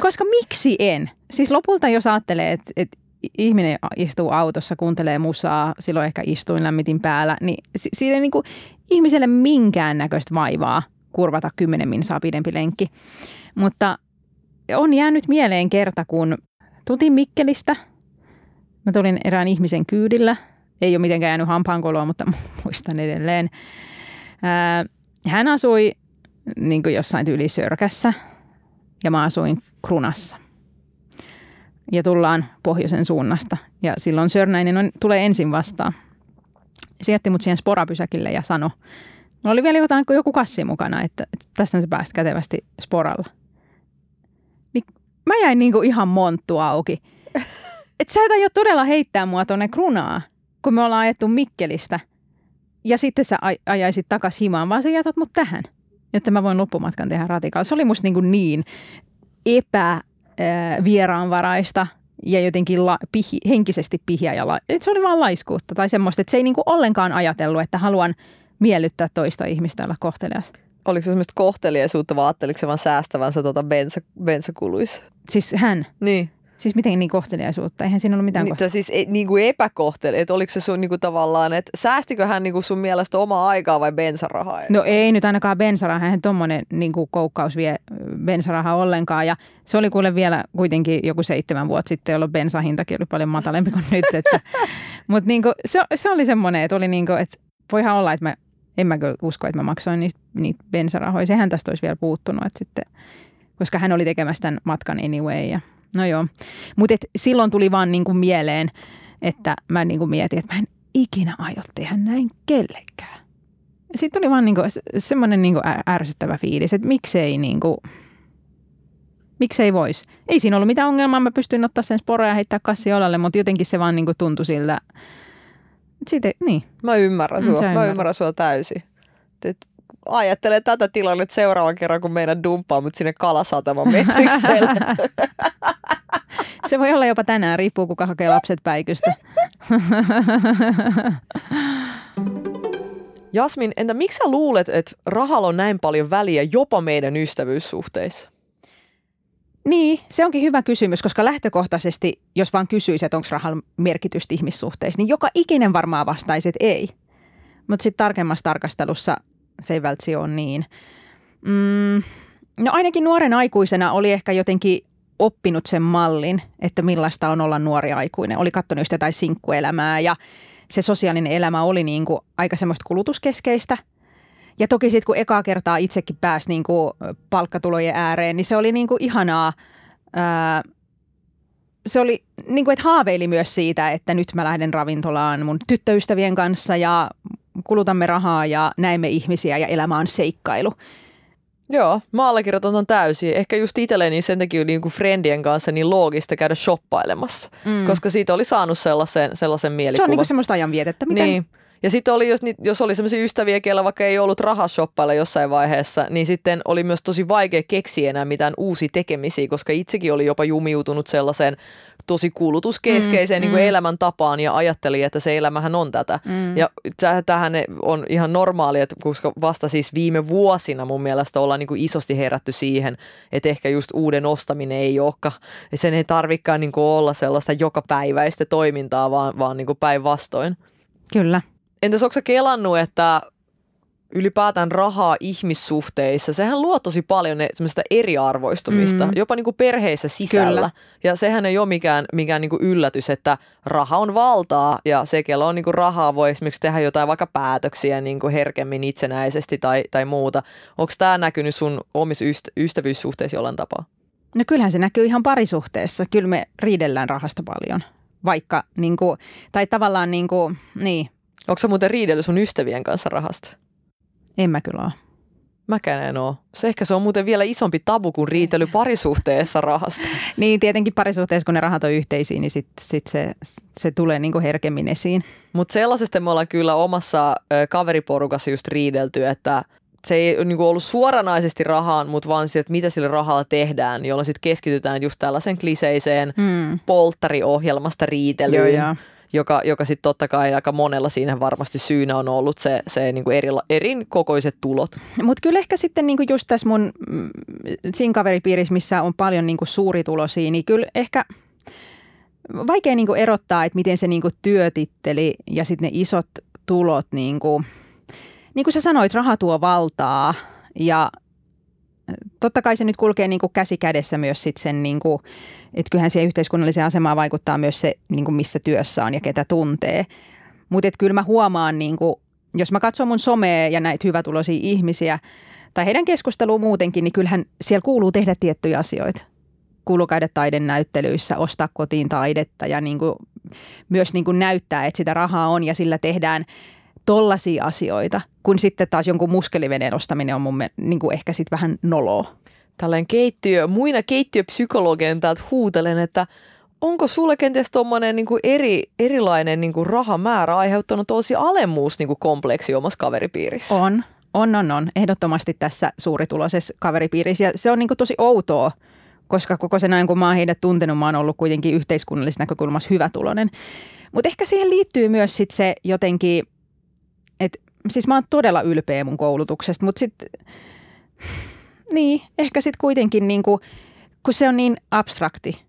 Koska miksi en? Siis lopulta jos ajattelee, että, että ihminen istuu autossa, kuuntelee musaa, silloin ehkä istuin lämmitin päällä, niin si- siitä ei niin kuin ihmiselle minkään näköistä vaivaa kurvata kymmenen minsaa pidempi lenkki. Mutta on jäänyt mieleen kerta, kun tultiin Mikkelistä. Mä tulin erään ihmisen kyydillä. Ei ole mitenkään jäänyt hampaankoloa, mutta <laughs> muistan edelleen. Ää, Hän asui niin kuin jossain tyyli Sörkässä ja mä asuin Krunassa. Ja tullaan pohjoisen suunnasta. Ja silloin Sörnäinen on, tulee ensin vastaan. Se jätti mut siihen sporapysäkille ja sanoi, Mulla oli vielä jotain, joku kassi mukana, että, että tästä sä pääst kätevästi sporalla. Niin mä jäin niinku ihan monttu auki. Et sä et aio todella heittää mua tonne krunaa, kun me ollaan ajettu Mikkelistä. Ja sitten sä aj- ajaisit takas himaan, vaan sä jätät mut tähän, että mä voin loppumatkan tehdä ratikaalla. Se oli musta niinku niin epävieraanvaraista ja jotenkin la, pihi, henkisesti pihiä. Ja la, et se oli vaan laiskuutta tai semmoista, että se ei niinku ollenkaan ajatellut, että haluan miellyttää toista ihmistä olla kohtelias. Oliko se semmoista kohteliaisuutta vai ajatteliko se vaan säästävänsä tuota bensa, bensakuluissa? Siis hän, Niin. Siis miten niin kohteliaisuutta, eihän siinä ollut mitään Niin, siis ei- niin kuin epäkohteli, että oliko se sun niin kuin tavallaan, että säästikö hän niin kuin sun mielestä omaa aikaa vai bensarahaa? No ei nyt ainakaan bensaraha, eihän tuommoinen niin koukkaus vie bensaraha ollenkaan. Ja se oli kuule vielä kuitenkin joku seitsemän vuotta sitten, jolloin bensahintakin oli paljon matalempi kuin nyt. Että, <laughs> mutta niin se, se, oli semmoinen, että oli niin kuin, että voihan olla, että mä en mä usko, että mä maksoin niitä, niitä bensarahoja. Sehän tästä olisi vielä puuttunut, että sitten, koska hän oli tekemässä tämän matkan anyway. Ja, no joo, mutta silloin tuli vaan niin kuin mieleen, että mä niin kuin mietin, että mä en ikinä aio tehdä näin kellekään. Sitten tuli vaan niinku se- semmoinen niinku ärsyttävä fiilis, että miksei, niinku, miksei vois. Ei siinä ollut mitään ongelmaa, mä pystyin ottaa sen sporoja ja heittää kassi olalle, mutta jotenkin se vaan niinku tuntui siltä. Sitten, niin. Mä ymmärrän Mm, sua, mä ymmärrän sua täysin. Et ajattelen tätä tilannetta seuraavan kerran, kun meidän dumppaa mut sinne kalasataman metrikselle. <laughs> Se voi olla jopa tänään, riippuu kuka hakee lapset päikystä. <laughs> Jasmin, entä miksi sä luulet, että rahalla on näin paljon väliä jopa meidän ystävyyssuhteissa? Niin, se onkin hyvä kysymys, koska lähtökohtaisesti, jos vaan kysyisi, että onko rahalla merkitystä ihmissuhteissa, niin joka ikinen varmaan vastaisi, että ei. Mutta sitten tarkemmassa tarkastelussa se ei välttämättä ole niin. Mm, no ainakin nuoren aikuisena oli ehkä jotenkin oppinut sen mallin, että millaista on olla nuori aikuinen. Oli katsonut just jotain sinkkuelämää ja se sosiaalinen elämä oli niin kuin aika semmoista kulutuskeskeistä. Ja toki sitten kun ekaa kertaa itsekin pääsi niin kuin palkkatulojen ääreen, niin se oli niin kuin ihanaa. Ää, se oli, niin kuin, että haaveili myös siitä, että nyt mä lähden ravintolaan mun tyttöystävien kanssa ja kulutamme rahaa ja näemme ihmisiä ja elämä on seikkailu. Joo, mä allekirjoitan ton täysin. Ehkä just itselleni sen takia niin kuin friendien kanssa niin loogista käydä shoppailemassa, mm. koska siitä oli saanut sellaisen, sellaisen Se mielikuvan. on niin kuin semmoista ajanvietettä. Miten? Niin. Ja sitten oli, jos, jos oli sellaisia ystäviä, kellä vaikka ei ollut rahaa shoppailla jossain vaiheessa, niin sitten oli myös tosi vaikea keksiä enää mitään uusia tekemisiä, koska itsekin oli jopa jumiutunut sellaiseen tosi kulutuskeskeiseen mm, niin kuin mm. elämäntapaan ja ajatteli, että se elämähän on tätä. Mm. Ja tä- tähän on ihan normaalia, että koska vasta siis viime vuosina mun mielestä ollaan niin kuin isosti herätty siihen, että ehkä just uuden ostaminen ei olekaan, sen ei tarvikaan niin kuin olla sellaista jokapäiväistä toimintaa, vaan, vaan niin kuin päinvastoin. Kyllä. Entäs onko sä kelannut, että ylipäätään rahaa ihmissuhteissa, sehän luo tosi paljon ne, semmoista eriarvoistumista, mm. jopa niin kuin perheissä sisällä. Kyllä. Ja sehän ei ole mikään, mikään niin kuin yllätys, että raha on valtaa ja se, kello on niin kuin rahaa, voi esimerkiksi tehdä jotain vaikka päätöksiä niin kuin herkemmin itsenäisesti tai, tai muuta. Onko tämä näkynyt sun omissa ystä, ystävyyssuhteissa jollain tapaa? No kyllähän se näkyy ihan parisuhteessa. Kyllä me riidellään rahasta paljon. Vaikka, niin kuin, tai tavallaan niin kuin, niin. Onko sä muuten riidellyt sun ystävien kanssa rahasta? En mä kyllä ole. Mäkään en ole. Se ehkä se on muuten vielä isompi tabu kuin riitely parisuhteessa rahasta. <laughs> niin, tietenkin parisuhteessa, kun ne rahat on yhteisiä, niin sit, sit se, se tulee niinku herkemmin esiin. Mutta sellaisesta me ollaan kyllä omassa ö, kaveriporukassa just riidelty, että se ei niinku ollut suoranaisesti rahaan, mutta vaan se, että mitä sillä rahalla tehdään, jolloin sitten keskitytään just tällaisen kliseiseen hmm. polttariohjelmasta riitelyyn. Joo, joo joka, joka sitten totta kai aika monella siinä varmasti syynä on ollut se, se niin kuin eri, eri kokoiset tulot. Mutta kyllä ehkä sitten niin kuin just tässä mun mm, siinä kaveripiirissä, missä on paljon niin kuin suurituloisia, niin kyllä ehkä vaikea niin kuin erottaa, että miten se niin kuin työtitteli ja sitten ne isot tulot, niin kuin, niin kuin sä sanoit, raha tuo valtaa ja totta kai se nyt kulkee niin kuin käsi kädessä myös sit sen, niin kuin, että kyllähän siihen yhteiskunnalliseen asemaan vaikuttaa myös se, niin kuin missä työssä on ja ketä tuntee. Mutta kyllä mä huomaan, niin kuin, jos mä katson mun somea ja näitä hyvätuloisia ihmisiä tai heidän keskustelua muutenkin, niin kyllähän siellä kuuluu tehdä tiettyjä asioita. Kuuluu käydä taidenäyttelyissä, ostaa kotiin taidetta ja niin kuin, myös niin kuin näyttää, että sitä rahaa on ja sillä tehdään – tollaisia asioita, kun sitten taas jonkun muskeliveneen ostaminen on mun niin kuin ehkä sitten vähän noloa. Tällainen keittiö, muina keittiöpsykologen täältä huutelen, että onko sulle kenties tuommoinen niin eri, erilainen niin kuin rahamäärä aiheuttanut tosi alemmuus niin kuin kompleksi omassa kaveripiirissä? On, on, on, on. Ehdottomasti tässä suurituloisessa kaveripiirissä. Ja se on niin kuin tosi outoa, koska koko sen ajan, kun mä oon heidät tuntenut, mä oon ollut kuitenkin yhteiskunnallisessa näkökulmassa hyvätuloinen. Mutta ehkä siihen liittyy myös sit se jotenkin – siis mä oon todella ylpeä mun koulutuksesta, mutta sitten niin, ehkä sitten kuitenkin niin kuin, kun se on niin abstrakti,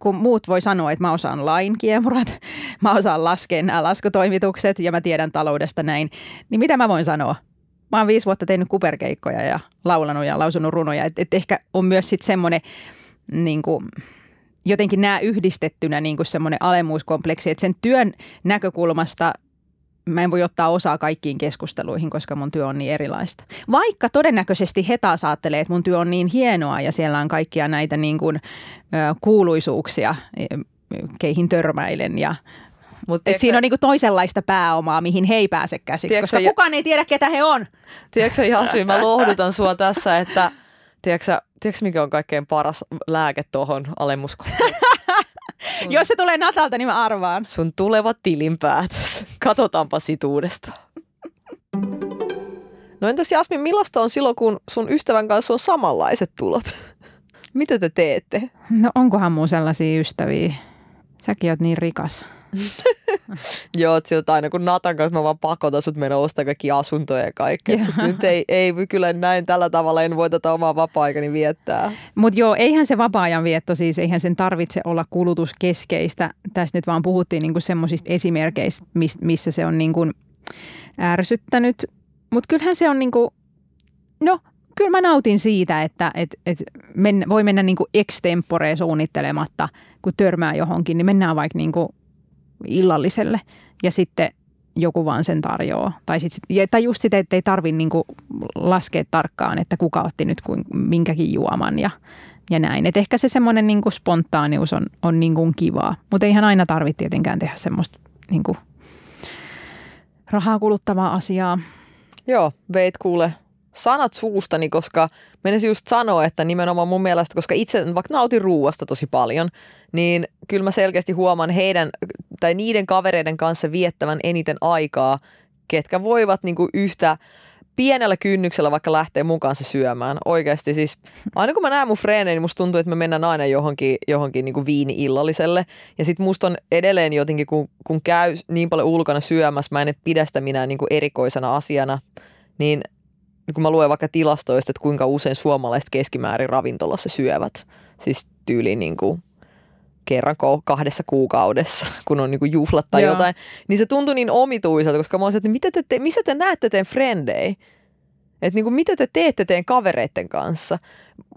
kun muut voi sanoa, että mä osaan lainkiemurat, <laughs> mä osaan laskea nämä laskutoimitukset ja mä tiedän taloudesta näin, niin mitä mä voin sanoa? Mä oon viisi vuotta tehnyt kuperkeikkoja ja laulanut ja lausunut runoja, että et ehkä on myös sitten semmoinen niin kuin, jotenkin nämä yhdistettynä niin semmoinen alemmuuskompleksi, että sen työn näkökulmasta mä en voi ottaa osaa kaikkiin keskusteluihin, koska mun työ on niin erilaista. Vaikka todennäköisesti he taas ajattelee, että mun työ on niin hienoa ja siellä on kaikkia näitä niin kuin, ö, kuuluisuuksia, e, keihin törmäilen ja Mut Et siinä on niinku toisenlaista pääomaa, mihin he ei pääse käsiksi, koska ja... kukaan ei tiedä, ketä he on. Tiedätkö Jasmi, mä lohdutan sua tässä, että tiedätkö, tiedätkö mikä on kaikkein paras lääke tuohon alemmuskohtaan? Jos se tulee Natalta, niin mä arvaan. Sun tuleva tilinpäätös. Katsotaanpa sit uudestaan. No entäs Jasmin, millaista on silloin, kun sun ystävän kanssa on samanlaiset tulot? Mitä te teette? No onkohan mun sellaisia ystäviä? Säkin oot niin rikas. Joo, että aina kun Natan kanssa mä vaan pakotan sut mennä ostaa kaikki asuntoja ja kaikkea. Nyt ei, ei kyllä näin tällä tavalla en voi tätä omaa vapaa-aikani viettää. Mutta joo, eihän se vapaa-ajan vietto siis, eihän sen tarvitse olla kulutuskeskeistä. Tässä nyt vaan puhuttiin niinku semmoisista esimerkkeistä, missä se on niinku ärsyttänyt. Mutta kyllähän se on niinku, no kyllä mä nautin siitä, että et, et men, voi mennä niinku extempore suunnittelematta, kun törmää johonkin, niin mennään vaikka niinku illalliselle ja sitten joku vaan sen tarjoaa. Tai, sit, tai just sitä, että ei tarvitse niinku laskea tarkkaan, että kuka otti nyt kuin, minkäkin juoman ja, ja näin. Et ehkä se semmoinen niinku spontaanius on, on niinku kivaa, mutta eihän aina tarvitse tietenkään tehdä semmoista niinku rahaa kuluttavaa asiaa. Joo, veit kuule sanat suustani, koska menisin just sanoa, että nimenomaan mun mielestä, koska itse vaikka nautin ruuasta tosi paljon, niin kyllä mä selkeästi huomaan heidän tai niiden kavereiden kanssa viettävän eniten aikaa, ketkä voivat niinku yhtä pienellä kynnyksellä vaikka lähteä mun kanssa syömään. Oikeasti siis, aina kun mä näen mun freenejä, niin musta tuntuu, että me mennään aina johonkin, johonkin niin viini-illalliselle. Ja sit musta on edelleen jotenkin, kun, kun käy niin paljon ulkona syömässä, mä en pidä sitä minä niin erikoisena asiana, niin kun mä luen vaikka tilastoista, että kuinka usein suomalaiset keskimäärin ravintolassa syövät, siis tyyli niin kuin kerran kahdessa kuukaudessa, <laughs> kun on niinku juhlat tai Joo. jotain, niin se tuntui niin omituiselta, koska mä olisin, että mitä te, te, missä te näette teidän frendei? Että niinku, mitä te teette teidän kavereiden kanssa?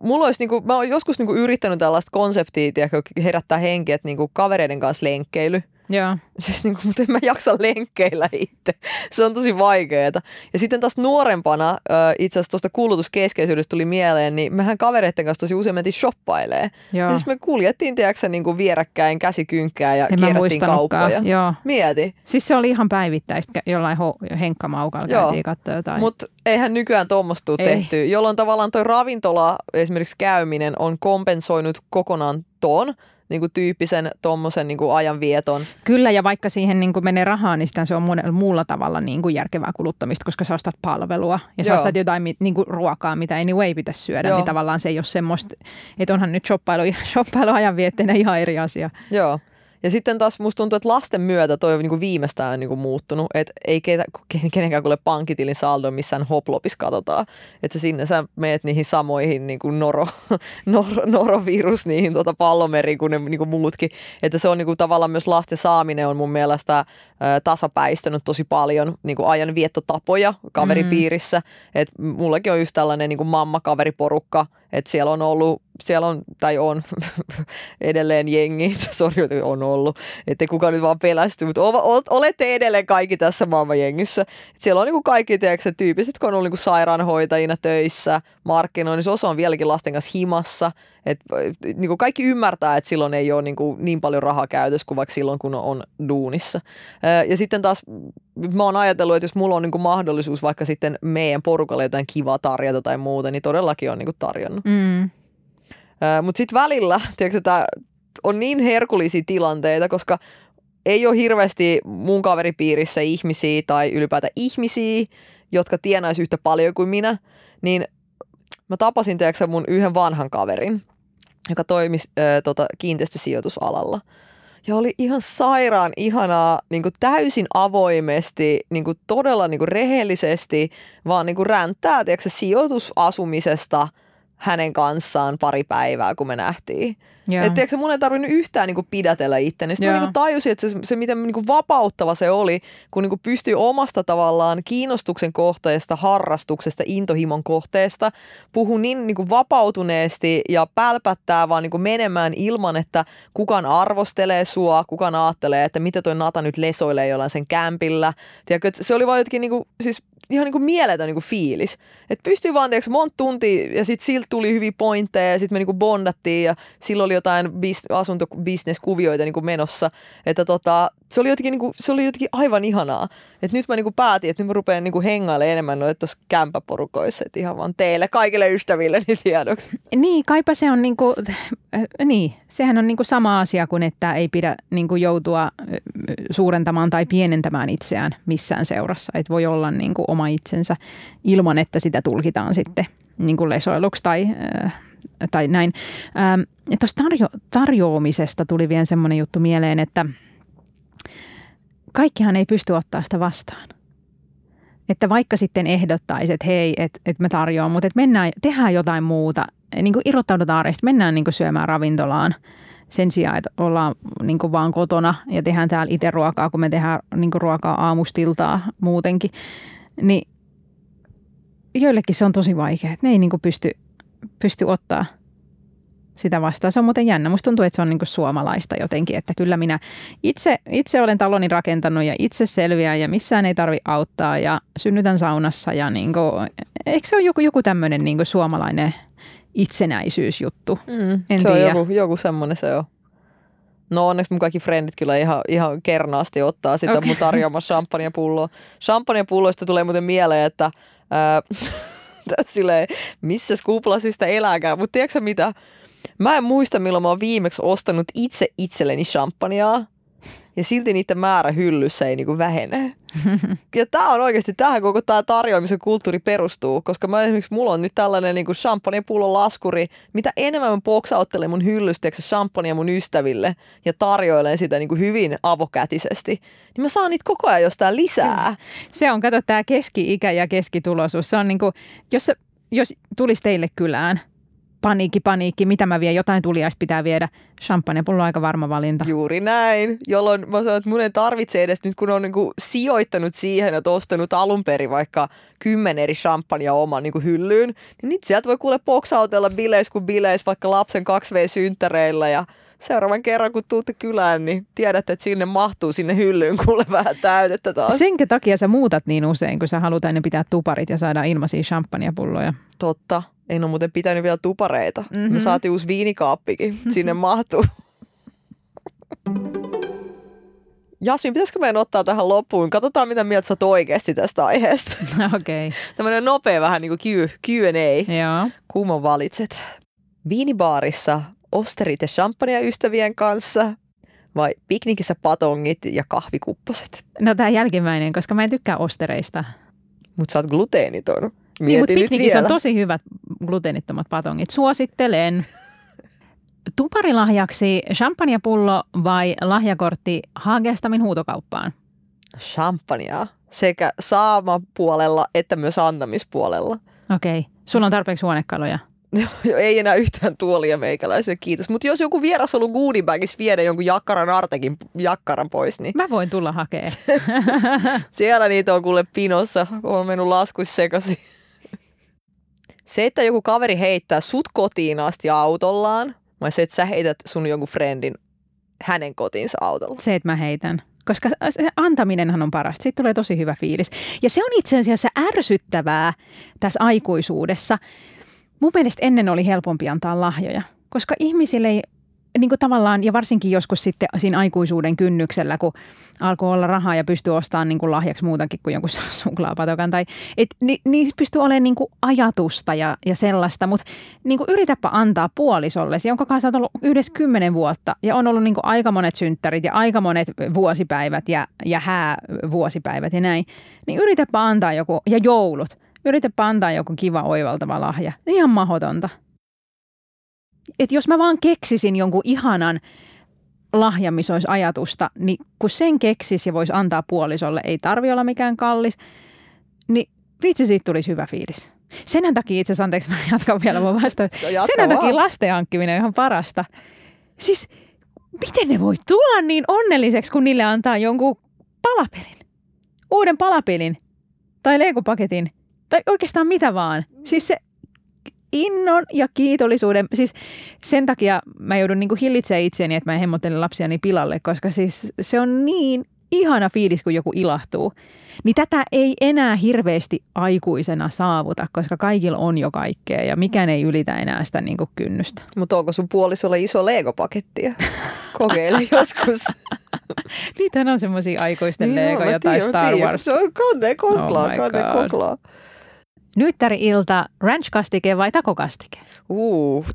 Mulla olisi, niinku, mä oon joskus niinku yrittänyt tällaista konseptia, tiedätkö, herättää henkeä, että niinku kavereiden kanssa lenkkeily. Joo. Siis niinku, mutta en mä jaksa lenkkeillä itse. Se on tosi vaikeeta. Ja sitten taas nuorempana, itse asiassa tuosta kulutuskeskeisyydestä tuli mieleen, niin mehän kavereiden kanssa tosi usein mentiin shoppailee. Joo. Ja siis me kuljettiin, tiedätkö, niin kuin vierekkäin käsikynkkää ja En kierrättiin kauppoja. Joo. Mieti. Siis se oli ihan päivittäistä, jollain ho- henkkamaukalla Joo. käytiin katsoa jotain. Mutta eihän nykyään tuommoista tule tehty, jolloin tavallaan toi ravintola esimerkiksi käyminen on kompensoinut kokonaan ton niin kuin tyyppisen tuommoisen niin ajanvieton. Kyllä, ja vaikka siihen niin kuin menee rahaa, niin sitten se on monella muulla tavalla niin kuin järkevää kuluttamista, koska sä ostat palvelua ja sä ostat jotain niin kuin ruokaa, mitä anyway pitäisi syödä, Joo. niin tavallaan se ei ole semmoista, että onhan nyt shoppailu, <laughs> shoppailu ajanvietteenä ihan eri asia. Joo. Ja sitten taas musta tuntuu, että lasten myötä toi on niinku viimeistään niinku muuttunut. Että ei ketä, ken- kenenkään kuule pankkitilin saldo missään hoplopissa katsotaan. Että sinne sä meet niihin samoihin niinku noro, <laughs> noro, norovirus niihin tuota pallomeriin kuin ne niinku muutkin. Että se on niinku tavallaan myös lasten saaminen on mun mielestä tasapäistänyt tosi paljon niinku ajanviettotapoja kaveripiirissä. Et mullakin on just tällainen niinku mamma-kaveriporukka, että siellä on ollut, siellä on, tai on <laughs> edelleen jengi, <laughs> sori, on ollut, ettei kukaan nyt vaan pelästy, mutta olette edelleen kaikki tässä maailmanjengissä. Et siellä on niinku kaikki tiedätkö, tyyppiset, kun on ollut niinku sairaanhoitajina töissä, markkinoinnissa, osa on vieläkin lasten kanssa himassa. Et, niinku kaikki ymmärtää, että silloin ei ole niinku niin paljon rahaa käytössä kuin vaikka silloin, kun on duunissa. Ja sitten taas mä oon ajatellut, että jos mulla on niinku mahdollisuus vaikka sitten meidän porukalle jotain kivaa tarjota tai muuta, niin todellakin on niinku tarjonnut. Mm. Mutta sitten välillä, <laughs> tiedätkö, tää on niin herkullisia tilanteita, koska ei ole hirveästi mun kaveripiirissä ihmisiä tai ylipäätään ihmisiä, jotka tienaisi yhtä paljon kuin minä, niin mä tapasin tiedätkö, mun yhden vanhan kaverin, joka toimi äh, tota, kiinteistösijoitusalalla. Ja oli ihan sairaan ihanaa niin kuin täysin avoimesti, niin kuin todella niin kuin rehellisesti, vaan niin kuin ränttää tiedätkö, sijoitusasumisesta hänen kanssaan pari päivää, kun me nähtiin. Joo. Että tiedätkö, mun ei tarvinnut yhtään niin kuin pidätellä itteni. Sitten mä Joo. niin kuin tajusin, että se, se miten niin kuin vapauttava se oli, kun niin kuin pystyi omasta tavallaan kiinnostuksen kohteesta, harrastuksesta, intohimon kohteesta, puhuu niin, niin kuin vapautuneesti ja pälpättää vaan niin kuin menemään ilman, että kukaan arvostelee sua, kukaan ajattelee, että mitä toi Nata nyt lesoilee jollain sen kämpillä. Tiedätkö, se oli vaan jotenkin niin kuin, siis ihan niin kuin mieletön niin kuin fiilis. Että pystyi vaan, tiedätkö, monta tuntia ja sitten siltä tuli hyviä pointteja ja sitten me niin kuin bondattiin ja silloin oli jotain bis, asuntobisneskuvioita niin kuin menossa. Että tota, se oli jotenkin, niin kuin, se oli jotenkin aivan ihanaa. Että nyt mä niin kuin päätin, että nyt mä rupean niin kuin hengailemaan enemmän noita tuossa kämppäporukoissa. Että ihan vaan teille, kaikille ystävilleni tiedoksi. Niin, kaipa se on niinku, äh, niin, sehän on niinku sama asia kuin, että ei pidä niinku joutua äh, suurentamaan tai pienentämään itseään missään seurassa. Että voi olla niinku oma itsensä ilman, että sitä tulkitaan sitten niinku lesoiluksi tai, äh, tai näin. Ähm, Tuosta tarjo- tarjoamisesta tuli vielä semmoinen juttu mieleen, että kaikkihan ei pysty ottaa sitä vastaan. Että vaikka sitten ehdottaisi, että hei, että et mä tarjoan, mutta että mennään, tehdään jotain muuta, niin kuin irrottaudutaan arjesta, mennään niin kuin syömään ravintolaan sen sijaan, että ollaan niin kuin vaan kotona ja tehdään täällä itse ruokaa, kun me tehdään niin kuin ruokaa aamustiltaa muutenkin, niin joillekin se on tosi vaikea, että ne ei niin kuin pysty, pysty ottaa sitä vastaan. Se on muuten jännä. Musta tuntuu, että se on niin kuin suomalaista jotenkin, että kyllä minä itse, itse olen taloni rakentanut ja itse selviän ja missään ei tarvi auttaa ja synnytän saunassa ja niin kuin, eikö se ole joku, joku tämmöinen niin suomalainen itsenäisyysjuttu? Mm, En se on tiedä. joku, joku semmoinen se on. No onneksi mun kaikki frendit kyllä ihan, ihan kernaasti ottaa sitä okay. mun tarjoamaa champagnepulloa. Champagnepulloista tulee muuten mieleen, että ää, <laughs> silleen, missä kuplasista elääkään. Mutta tiedätkö mitä? Mä en muista, milloin mä oon viimeksi ostanut itse itselleni champagnea. Ja silti niiden määrä hyllyssä ei niinku vähene. <laughs> Ja tää on oikeasti, tähän koko tää tarjoamisen kulttuuri perustuu, koska mä esimerkiksi, mulla on nyt tällainen niinku champagnepullon laskuri, mitä enemmän mä boksauttelen mun hyllystä champagnea mun ystäville ja tarjoilen sitä niinku hyvin avokätisesti, niin mä saan niitä koko ajan jostain lisää. Se on, kato, tämä keski-ikä ja keskituloisuus. Se on niin kuin, jos, jos tulisi teille kylään paniikki, paniikki, mitä mä vien, jotain tuliaista pitää viedä. Champagnepullo on aika varma valinta. Juuri näin, jolloin mä sanon, että mun ei tarvitse edes nyt, kun on niinku sijoittanut siihen, että ostanut alun perin vaikka kymmenen eri champagnea oman niinku hyllyyn, niin nyt sieltä voi kuule poksautella bileis kuin bileis vaikka lapsen 2V-synttäreillä ja seuraavan kerran, kun tuutte kylään, niin tiedätte, että sinne mahtuu sinne hyllyyn kuule vähän täytettä taas. Senkö takia sä muutat niin usein, kun sä haluat aina pitää tuparit ja saada ilmaisia champagnepulloja? Totta. En ole muuten pitänyt vielä tupareita. Mm-hmm. Me saatiin uusi viinikaappikin. <laughs> Sinne mahtuu. Jasmin, pitäisikö meidän ottaa tähän loppuun? Katsotaan, mitä mieltä sä oot oikeasti tästä aiheesta. <laughs> Okei, Tämmöinen nopea vähän niin kuin Q&A. joo. Kumman valitset? Viinibaarissa osterit ja champagnea ystävien kanssa vai piknikissä patongit ja kahvikupposet? No tämä jälkimmäinen, koska mä en tykkää ostereista. Mutta sä oot gluteeniton. Niin, Mieti mutta piknikissä on tosi hyvät gluteenittomat patongit. Suosittelen. <laughs> Tuparilahjaksi champagnepullo vai lahjakortti Hagestamin huutokauppaan? champagnea sekä saamapuolella että myös antamispuolella. Okei. Sulla on tarpeeksi huonekaluja. <laughs> Joo, Ei enää yhtään tuolia meikäläiselle, kiitos. Mutta jos joku vieras ollut goodiebagissa viedä jonkun jakkaran artekin jakkaran pois, niin Mä voin tulla hakee. <laughs> siellä niitä on kuule pinossa. On mennyt laskuissa sekaisin. Se, että joku kaveri heittää sut kotiin asti autollaan, vai se, että sä heität sun jonkun friendin hänen kotiinsa autolla. Se, että mä heitän. Koska se antaminenhan on parasta. Siitä tulee tosi hyvä fiilis. Ja se on itse asiassa ärsyttävää tässä aikuisuudessa. Mun mielestä ennen oli helpompi antaa lahjoja, koska ihmisille ei niin kuin tavallaan, ja varsinkin joskus sitten siinä aikuisuuden kynnyksellä, kun alkoi olla rahaa ja pystyi ostamaan niin kuin lahjaksi muutakin kuin jonkun <laughs> suklaapatokan. Tai, et, ni, niissä pystyy olemaan niin kuin ajatusta ja, ja sellaista, mutta niin kuin yritäpä antaa puolisolle, jonka kanssa olet ollut yhdessä kymmenen vuotta ja on ollut niin kuin aika monet synttärit ja aika monet vuosipäivät ja, ja häävuosipäivät ja näin. Niin yritäpä antaa joku, ja joulut, yritäpä antaa joku kiva oivaltava lahja. Ihan mahdotonta et jos mä vaan keksisin jonkun ihanan lahjan, missä olisi ajatusta, niin kun sen keksis ja voisi antaa puolisolle, ei tarvi olla mikään kallis, niin vitsi siitä tulisi hyvä fiilis. Sen takia itse asiassa, anteeksi mä jatkan vielä mun vasta. No Sen takia lasten hankkiminen on ihan parasta. Siis miten ne voi tulla niin onnelliseksi, kun niille antaa jonkun palapelin, uuden palapelin tai leikopaketin tai oikeastaan mitä vaan. Siis se innon ja kiitollisuuden, siis sen takia mä joudun niinku hillitsemään itseäni, että mä en hemmottele lapsiani pilalle, koska siis se on niin ihana fiilis, kun joku ilahtuu. Niin tätä ei enää hirveästi aikuisena saavuta, koska kaikilla on jo kaikkea ja mikään ei ylitä enää sitä niinku kynnystä. Mutta onko sun puolisolla iso Lego-pakettia? <laughs> Kokeile joskus. <laughs> Niitähän on semmoisia aikuisten Niin legoja tai Star tiedän. Wars. Se on kanne koklaa, Oh kanne koklaa. Nyttäri-ilta, ranch-kastike vai takokastike?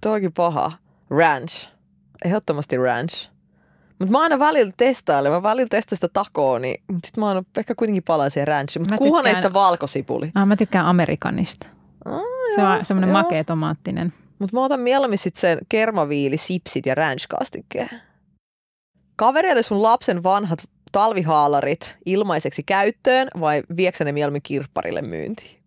Toi onkin paha. Ranch. Ehdottomasti ranch. Mutta mä aina välillä testailen. Mä välillä testaan sitä takoa, niin sit mä aina ehkä kuitenkin palaan siihen ranchiin. Mutta sitä valkosipuli. Ah, mä tykkään Amerikanista. Ah, Se on semmoinen makea tomaattinen. Mutta mä otan mieluummin sit sen kermaviili, sipsit ja ranch-kastikkeen. Kavereille sun lapsen vanhat talvihaalarit ilmaiseksi käyttöön vai vieksä ne mieluummin kirpparille myyntiin?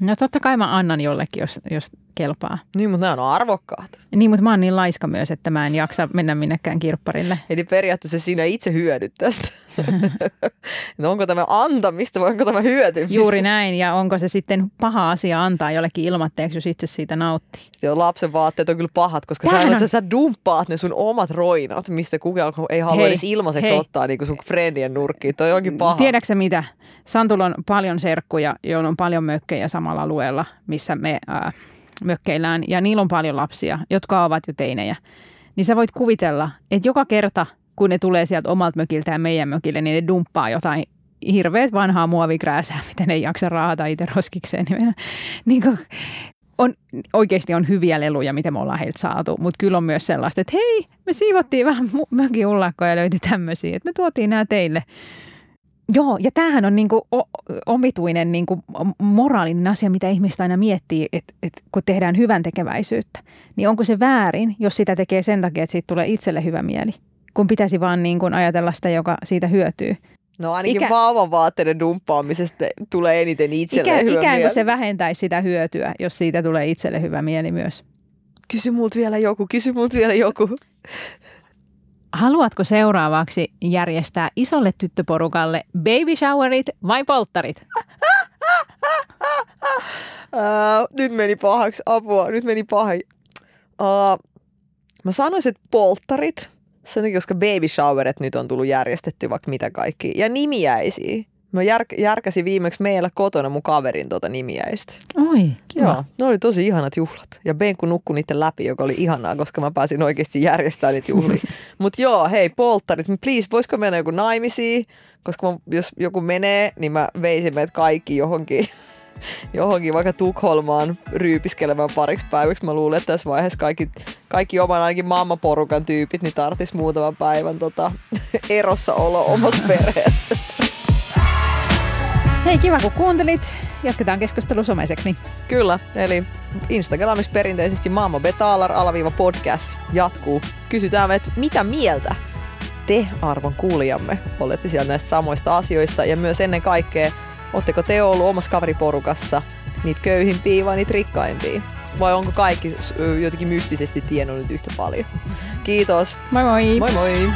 No totta kai mä annan jollekin, jos, jos kelpaa. Niin, mutta nämä on arvokkaat. Niin, mutta mä oon niin laiska myös, että mä en jaksa mennä minnekään kirpparille. Eli periaatteessa sinä itse hyödyt tästä. <laughs> no onko tämä antamista vai onko tämä hyötymistä? Juuri näin, ja onko se sitten paha asia antaa jollekin ilmatteeksi, jos itse siitä nauttii? Joo, lapsen vaatteet on kyllä pahat, koska sä, on- sä, sä dumppaat ne sun omat roinat, mistä kukaan ei halua Hei, edes ilmaiseksi hei. ottaa niin sun friendien nurkkiin. Toi onkin paha. Tiedätkö mitä? Santulla on paljon serkkuja, joilla on paljon mökkejä samalla alueella, missä me äh, mökkeillään. Ja niillä on paljon lapsia, jotka ovat jo teinejä. Niin sä voit kuvitella, että joka kerta, kun ne tulee sieltä omalta mökiltään meidän mökille, niin ne dumppaa jotain hirveät vanhaa muovikrääsää, <laughs> mitä ne ei jaksa raahata itse roskikseen. Niin, <laughs> niin kuin, on, oikeasti on hyviä leluja, mitä me ollaan heiltä saatu, mutta kyllä on myös sellaista, että hei, me siivottiin vähän mökin ullakkoa ja löyti tämmöisiä, että me tuotiin nämä teille. Joo, ja tämähän on niinku omituinen niinku moraalinen asia, mitä ihmistä aina miettii, että et kun tehdään hyvän tekeväisyyttä, niin onko se väärin, jos sitä tekee sen takia, että siitä tulee itselle hyvä mieli, kun pitäisi vaan niinku ajatella sitä, joka siitä hyötyy. No ainakin Ikä- Ikä... vauvan vaatteiden dumppaamisesta tulee eniten Ikä, itselleen hyvä ikään mieli. kuin se vähentäisi sitä hyötyä, jos siitä tulee itselle hyvä mieli myös. Kysy multa vielä joku, kysy multa vielä joku. Haluatko seuraavaksi järjestää isolle tyttöporukalle baby showerit vai polttarit? Ää, nyt meni pahaksi, apua, nyt meni pahaksi. Uh, mä sanoisin, että polttarit, sen takia, koska baby showerit nyt on tullut järjestetty vaikka mitä kaikki. Ja nimiäisiä. Mä jär, järkäsin viimeksi meillä kotona mun kaverin tuota nimiäistä. Oi, kiva. Joo, ne oli tosi ihanat juhlat. Ja Benku nukkui niiden läpi, joka oli ihanaa, koska mä pääsin oikeasti järjestämään niitä juhlia. <laughs> Mutta joo, hei, polttarit, please, voisiko mennä joku naimisiin? Koska mä, jos joku menee, niin mä veisin meidät kaikki johonkin, <laughs> johonkin vaikka Tukholmaan ryypiskelemään pariksi päiväksi. Mä luulen, että tässä vaiheessa kaikki, kaikki oman ainakin mammaporukan tyypit, niin tarttis muutaman päivän tota, <laughs> erossa olo omasta perheestä. Hei, kiva kun kuuntelit. Jatketaan keskustelu someiseksi. Kyllä, eli Instagramissa perinteisesti Mamma Betalar alaviiva podcast jatkuu. Kysytään, että mitä mieltä te arvon kuulijamme olette siellä näistä samoista asioista ja myös ennen kaikkea, Oletteko te ollut omassa kaveriporukassa niitä köyhimpiä vai niitä rikkaimpia? Vai onko kaikki jotenkin mystisesti tiennyt nyt yhtä paljon? Kiitos. Moi moi! Moi moi!